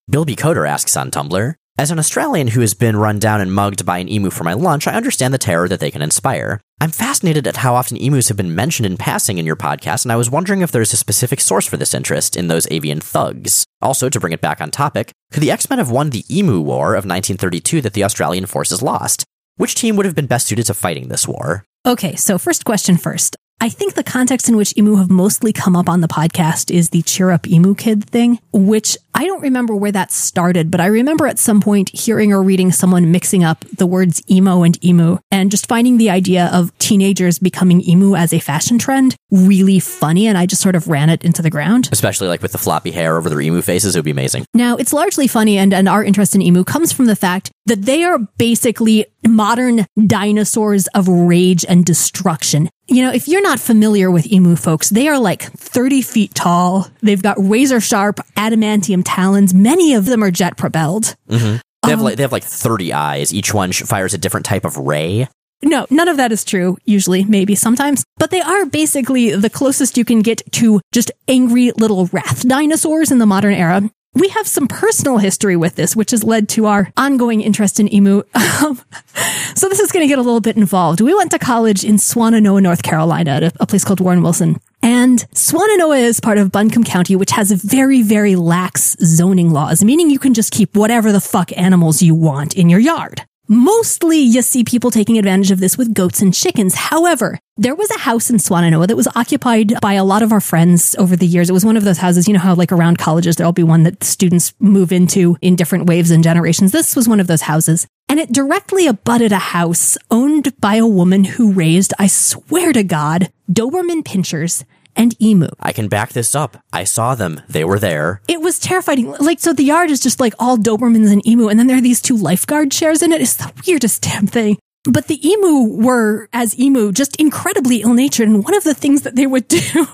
Bill B. Coder asks on Tumblr, as an Australian who has been run down and mugged by an emu for my lunch, I understand the terror that they can inspire. I'm fascinated at how often emus have been mentioned in passing in your podcast, and I was wondering if there's a specific source for this interest in those avian thugs. Also, to bring it back on topic, could the X Men have won the Emu War of 1932 that the Australian forces lost? Which team would have been best suited to fighting this war? Okay, so first question first. I think the context in which emu have mostly come up on the podcast is the cheer up emu kid thing, which I don't remember where that started, but I remember at some point hearing or reading someone mixing up the words emo and emu and just finding the idea of teenagers becoming emu as a fashion trend really funny. And I just sort of ran it into the ground. Especially like with the floppy hair over their emu faces, it would be amazing. Now, it's largely funny, and, and our interest in emu comes from the fact that they are basically modern dinosaurs of rage and destruction. You know, if you're not familiar with emu folks, they are like 30 feet tall. They've got razor sharp adamantium talons. Many of them are jet propelled. Mm-hmm. They have like they have like 30 eyes. Each one fires a different type of ray. No, none of that is true, usually, maybe sometimes. But they are basically the closest you can get to just angry little wrath dinosaurs in the modern era. We have some personal history with this, which has led to our ongoing interest in emu. Um, so this is going to get a little bit involved. We went to college in Swannanoa, North Carolina, at a, a place called Warren Wilson. And Swannanoa is part of Buncombe County, which has very, very lax zoning laws, meaning you can just keep whatever the fuck animals you want in your yard. Mostly you see people taking advantage of this with goats and chickens. However, there was a house in Swannanoa that was occupied by a lot of our friends over the years. It was one of those houses, you know how like around colleges, there'll be one that students move into in different waves and generations. This was one of those houses. And it directly abutted a house owned by a woman who raised, I swear to God, Doberman pinschers and emu. I can back this up. I saw them. They were there. It was terrifying. Like, so the yard is just like all Dobermans and emu, and then there are these two lifeguard chairs in it. It's the weirdest damn thing. But the emu were, as emu, just incredibly ill natured. And one of the things that they would do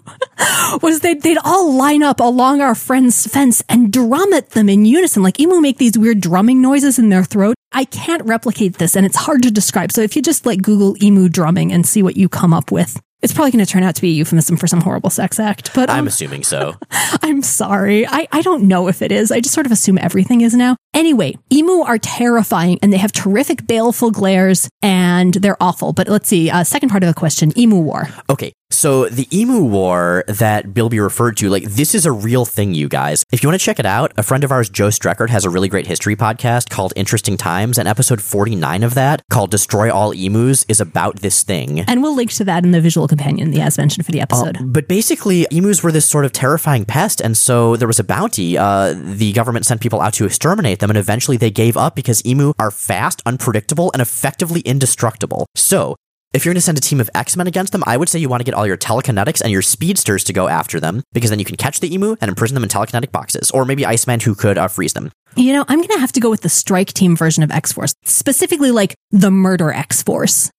was they'd, they'd all line up along our friend's fence and drum at them in unison. Like emu make these weird drumming noises in their throat. I can't replicate this and it's hard to describe. So if you just like Google emu drumming and see what you come up with, it's probably going to turn out to be a euphemism for some horrible sex act, but um, I'm assuming so. I'm sorry. I, I don't know if it is. I just sort of assume everything is now. Anyway, emu are terrifying and they have terrific baleful glares and they're awful. But let's see. Uh, second part of the question Emu War. Okay. So the emu war that Bilby referred to, like this is a real thing, you guys. If you want to check it out, a friend of ours, Joe Streckert, has a really great history podcast called Interesting Times, and episode 49 of that, called Destroy All Emus, is about this thing. And we'll link to that in the visual companion, the as mentioned for the episode. Uh, but basically, emus were this sort of terrifying pest, and so there was a bounty. Uh, the government sent people out to exterminate them, and eventually they gave up because emu are fast, unpredictable, and effectively indestructible. So if you're going to send a team of X Men against them, I would say you want to get all your telekinetics and your speedsters to go after them because then you can catch the emu and imprison them in telekinetic boxes, or maybe Iceman who could uh, freeze them. You know, I'm going to have to go with the strike team version of X Force, specifically like the murder X Force.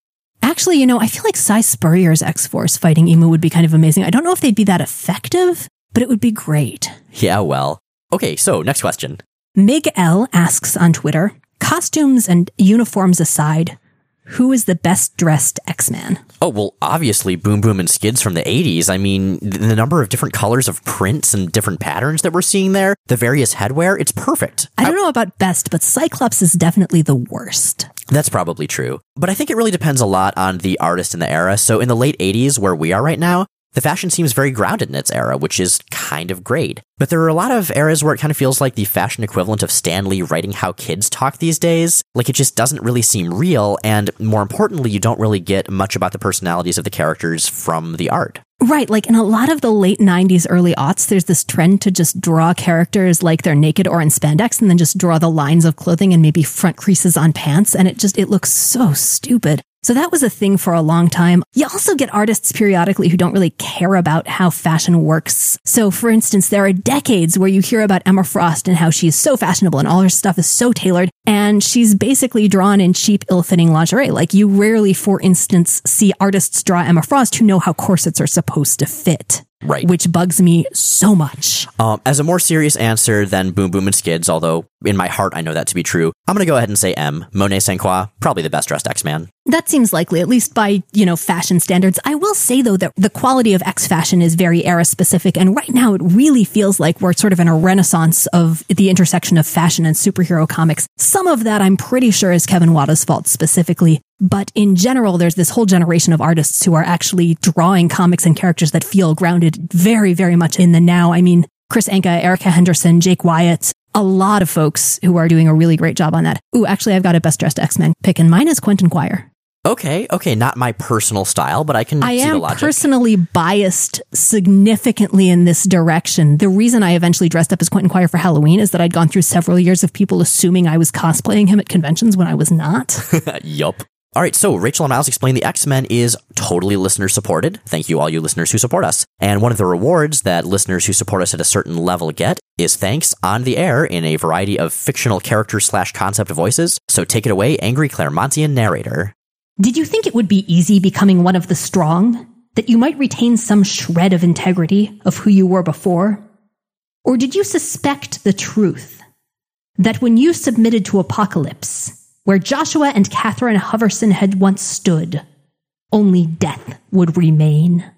Actually, you know, I feel like Si Spurrier's X Force fighting emu would be kind of amazing. I don't know if they'd be that effective, but it would be great. Yeah, well. Okay, so next question. Mig L asks on Twitter Costumes and uniforms aside, who is the best dressed X-Man? Oh, well, obviously Boom Boom and Skids from the 80s. I mean, the number of different colors of prints and different patterns that we're seeing there, the various headwear, it's perfect. I don't know about best, but Cyclops is definitely the worst. That's probably true. But I think it really depends a lot on the artist and the era. So in the late 80s, where we are right now, the fashion seems very grounded in its era, which is kind of great. But there are a lot of eras where it kind of feels like the fashion equivalent of Stan Lee writing how kids talk these days. Like it just doesn't really seem real, and more importantly, you don't really get much about the personalities of the characters from the art. Right. Like in a lot of the late 90s, early aughts, there's this trend to just draw characters like they're naked or in spandex and then just draw the lines of clothing and maybe front creases on pants. And it just, it looks so stupid. So that was a thing for a long time. You also get artists periodically who don't really care about how fashion works. So for instance, there are decades where you hear about Emma Frost and how she's so fashionable and all her stuff is so tailored and she's basically drawn in cheap, ill-fitting lingerie. Like you rarely, for instance, see artists draw Emma Frost who know how corsets are supposed to fit. Right. Which bugs me so much. Um, as a more serious answer than Boom Boom and Skids, although in my heart I know that to be true, I'm going to go ahead and say M. Monet St. Croix, probably the best dressed X Man. That seems likely, at least by, you know, fashion standards. I will say though that the quality of X fashion is very era specific. And right now it really feels like we're sort of in a renaissance of the intersection of fashion and superhero comics. Some of that I'm pretty sure is Kevin Wada's fault specifically. But in general, there's this whole generation of artists who are actually drawing comics and characters that feel grounded very, very much in the now. I mean, Kris Anka, Erica Henderson, Jake Wyatt, a lot of folks who are doing a really great job on that. Ooh, actually, I've got a best dressed X Men pick, and mine is Quentin Quire. Okay, okay, not my personal style, but I can I see the am personally biased significantly in this direction. The reason I eventually dressed up as Quentin Quire for Halloween is that I'd gone through several years of people assuming I was cosplaying him at conventions when I was not. yup. All right, so Rachel and Miles Explain the X Men is totally listener supported. Thank you, all you listeners who support us. And one of the rewards that listeners who support us at a certain level get is thanks on the air in a variety of fictional character slash concept voices. So take it away, angry Claremontian narrator. Did you think it would be easy becoming one of the strong? That you might retain some shred of integrity of who you were before? Or did you suspect the truth? That when you submitted to apocalypse, where Joshua and Catherine Hoverson had once stood, only death would remain.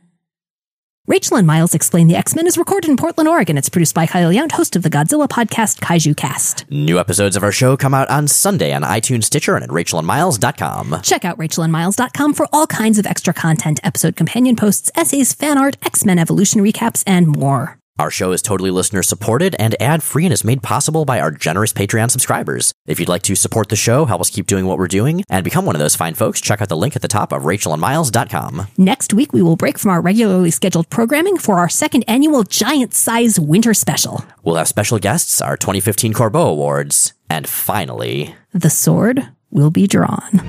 Rachel and Miles Explain the X Men is recorded in Portland, Oregon. It's produced by Kyle Yount, host of the Godzilla podcast Kaiju Cast. New episodes of our show come out on Sunday on iTunes, Stitcher, and at rachelandmiles.com. Check out rachelandmiles.com for all kinds of extra content, episode companion posts, essays, fan art, X Men evolution recaps, and more. Our show is totally listener supported and ad free and is made possible by our generous Patreon subscribers. If you'd like to support the show, help us keep doing what we're doing, and become one of those fine folks, check out the link at the top of rachelandmiles.com. Next week, we will break from our regularly scheduled programming for our second annual giant size winter special. We'll have special guests, our 2015 Corbeau Awards, and finally, The sword will be drawn.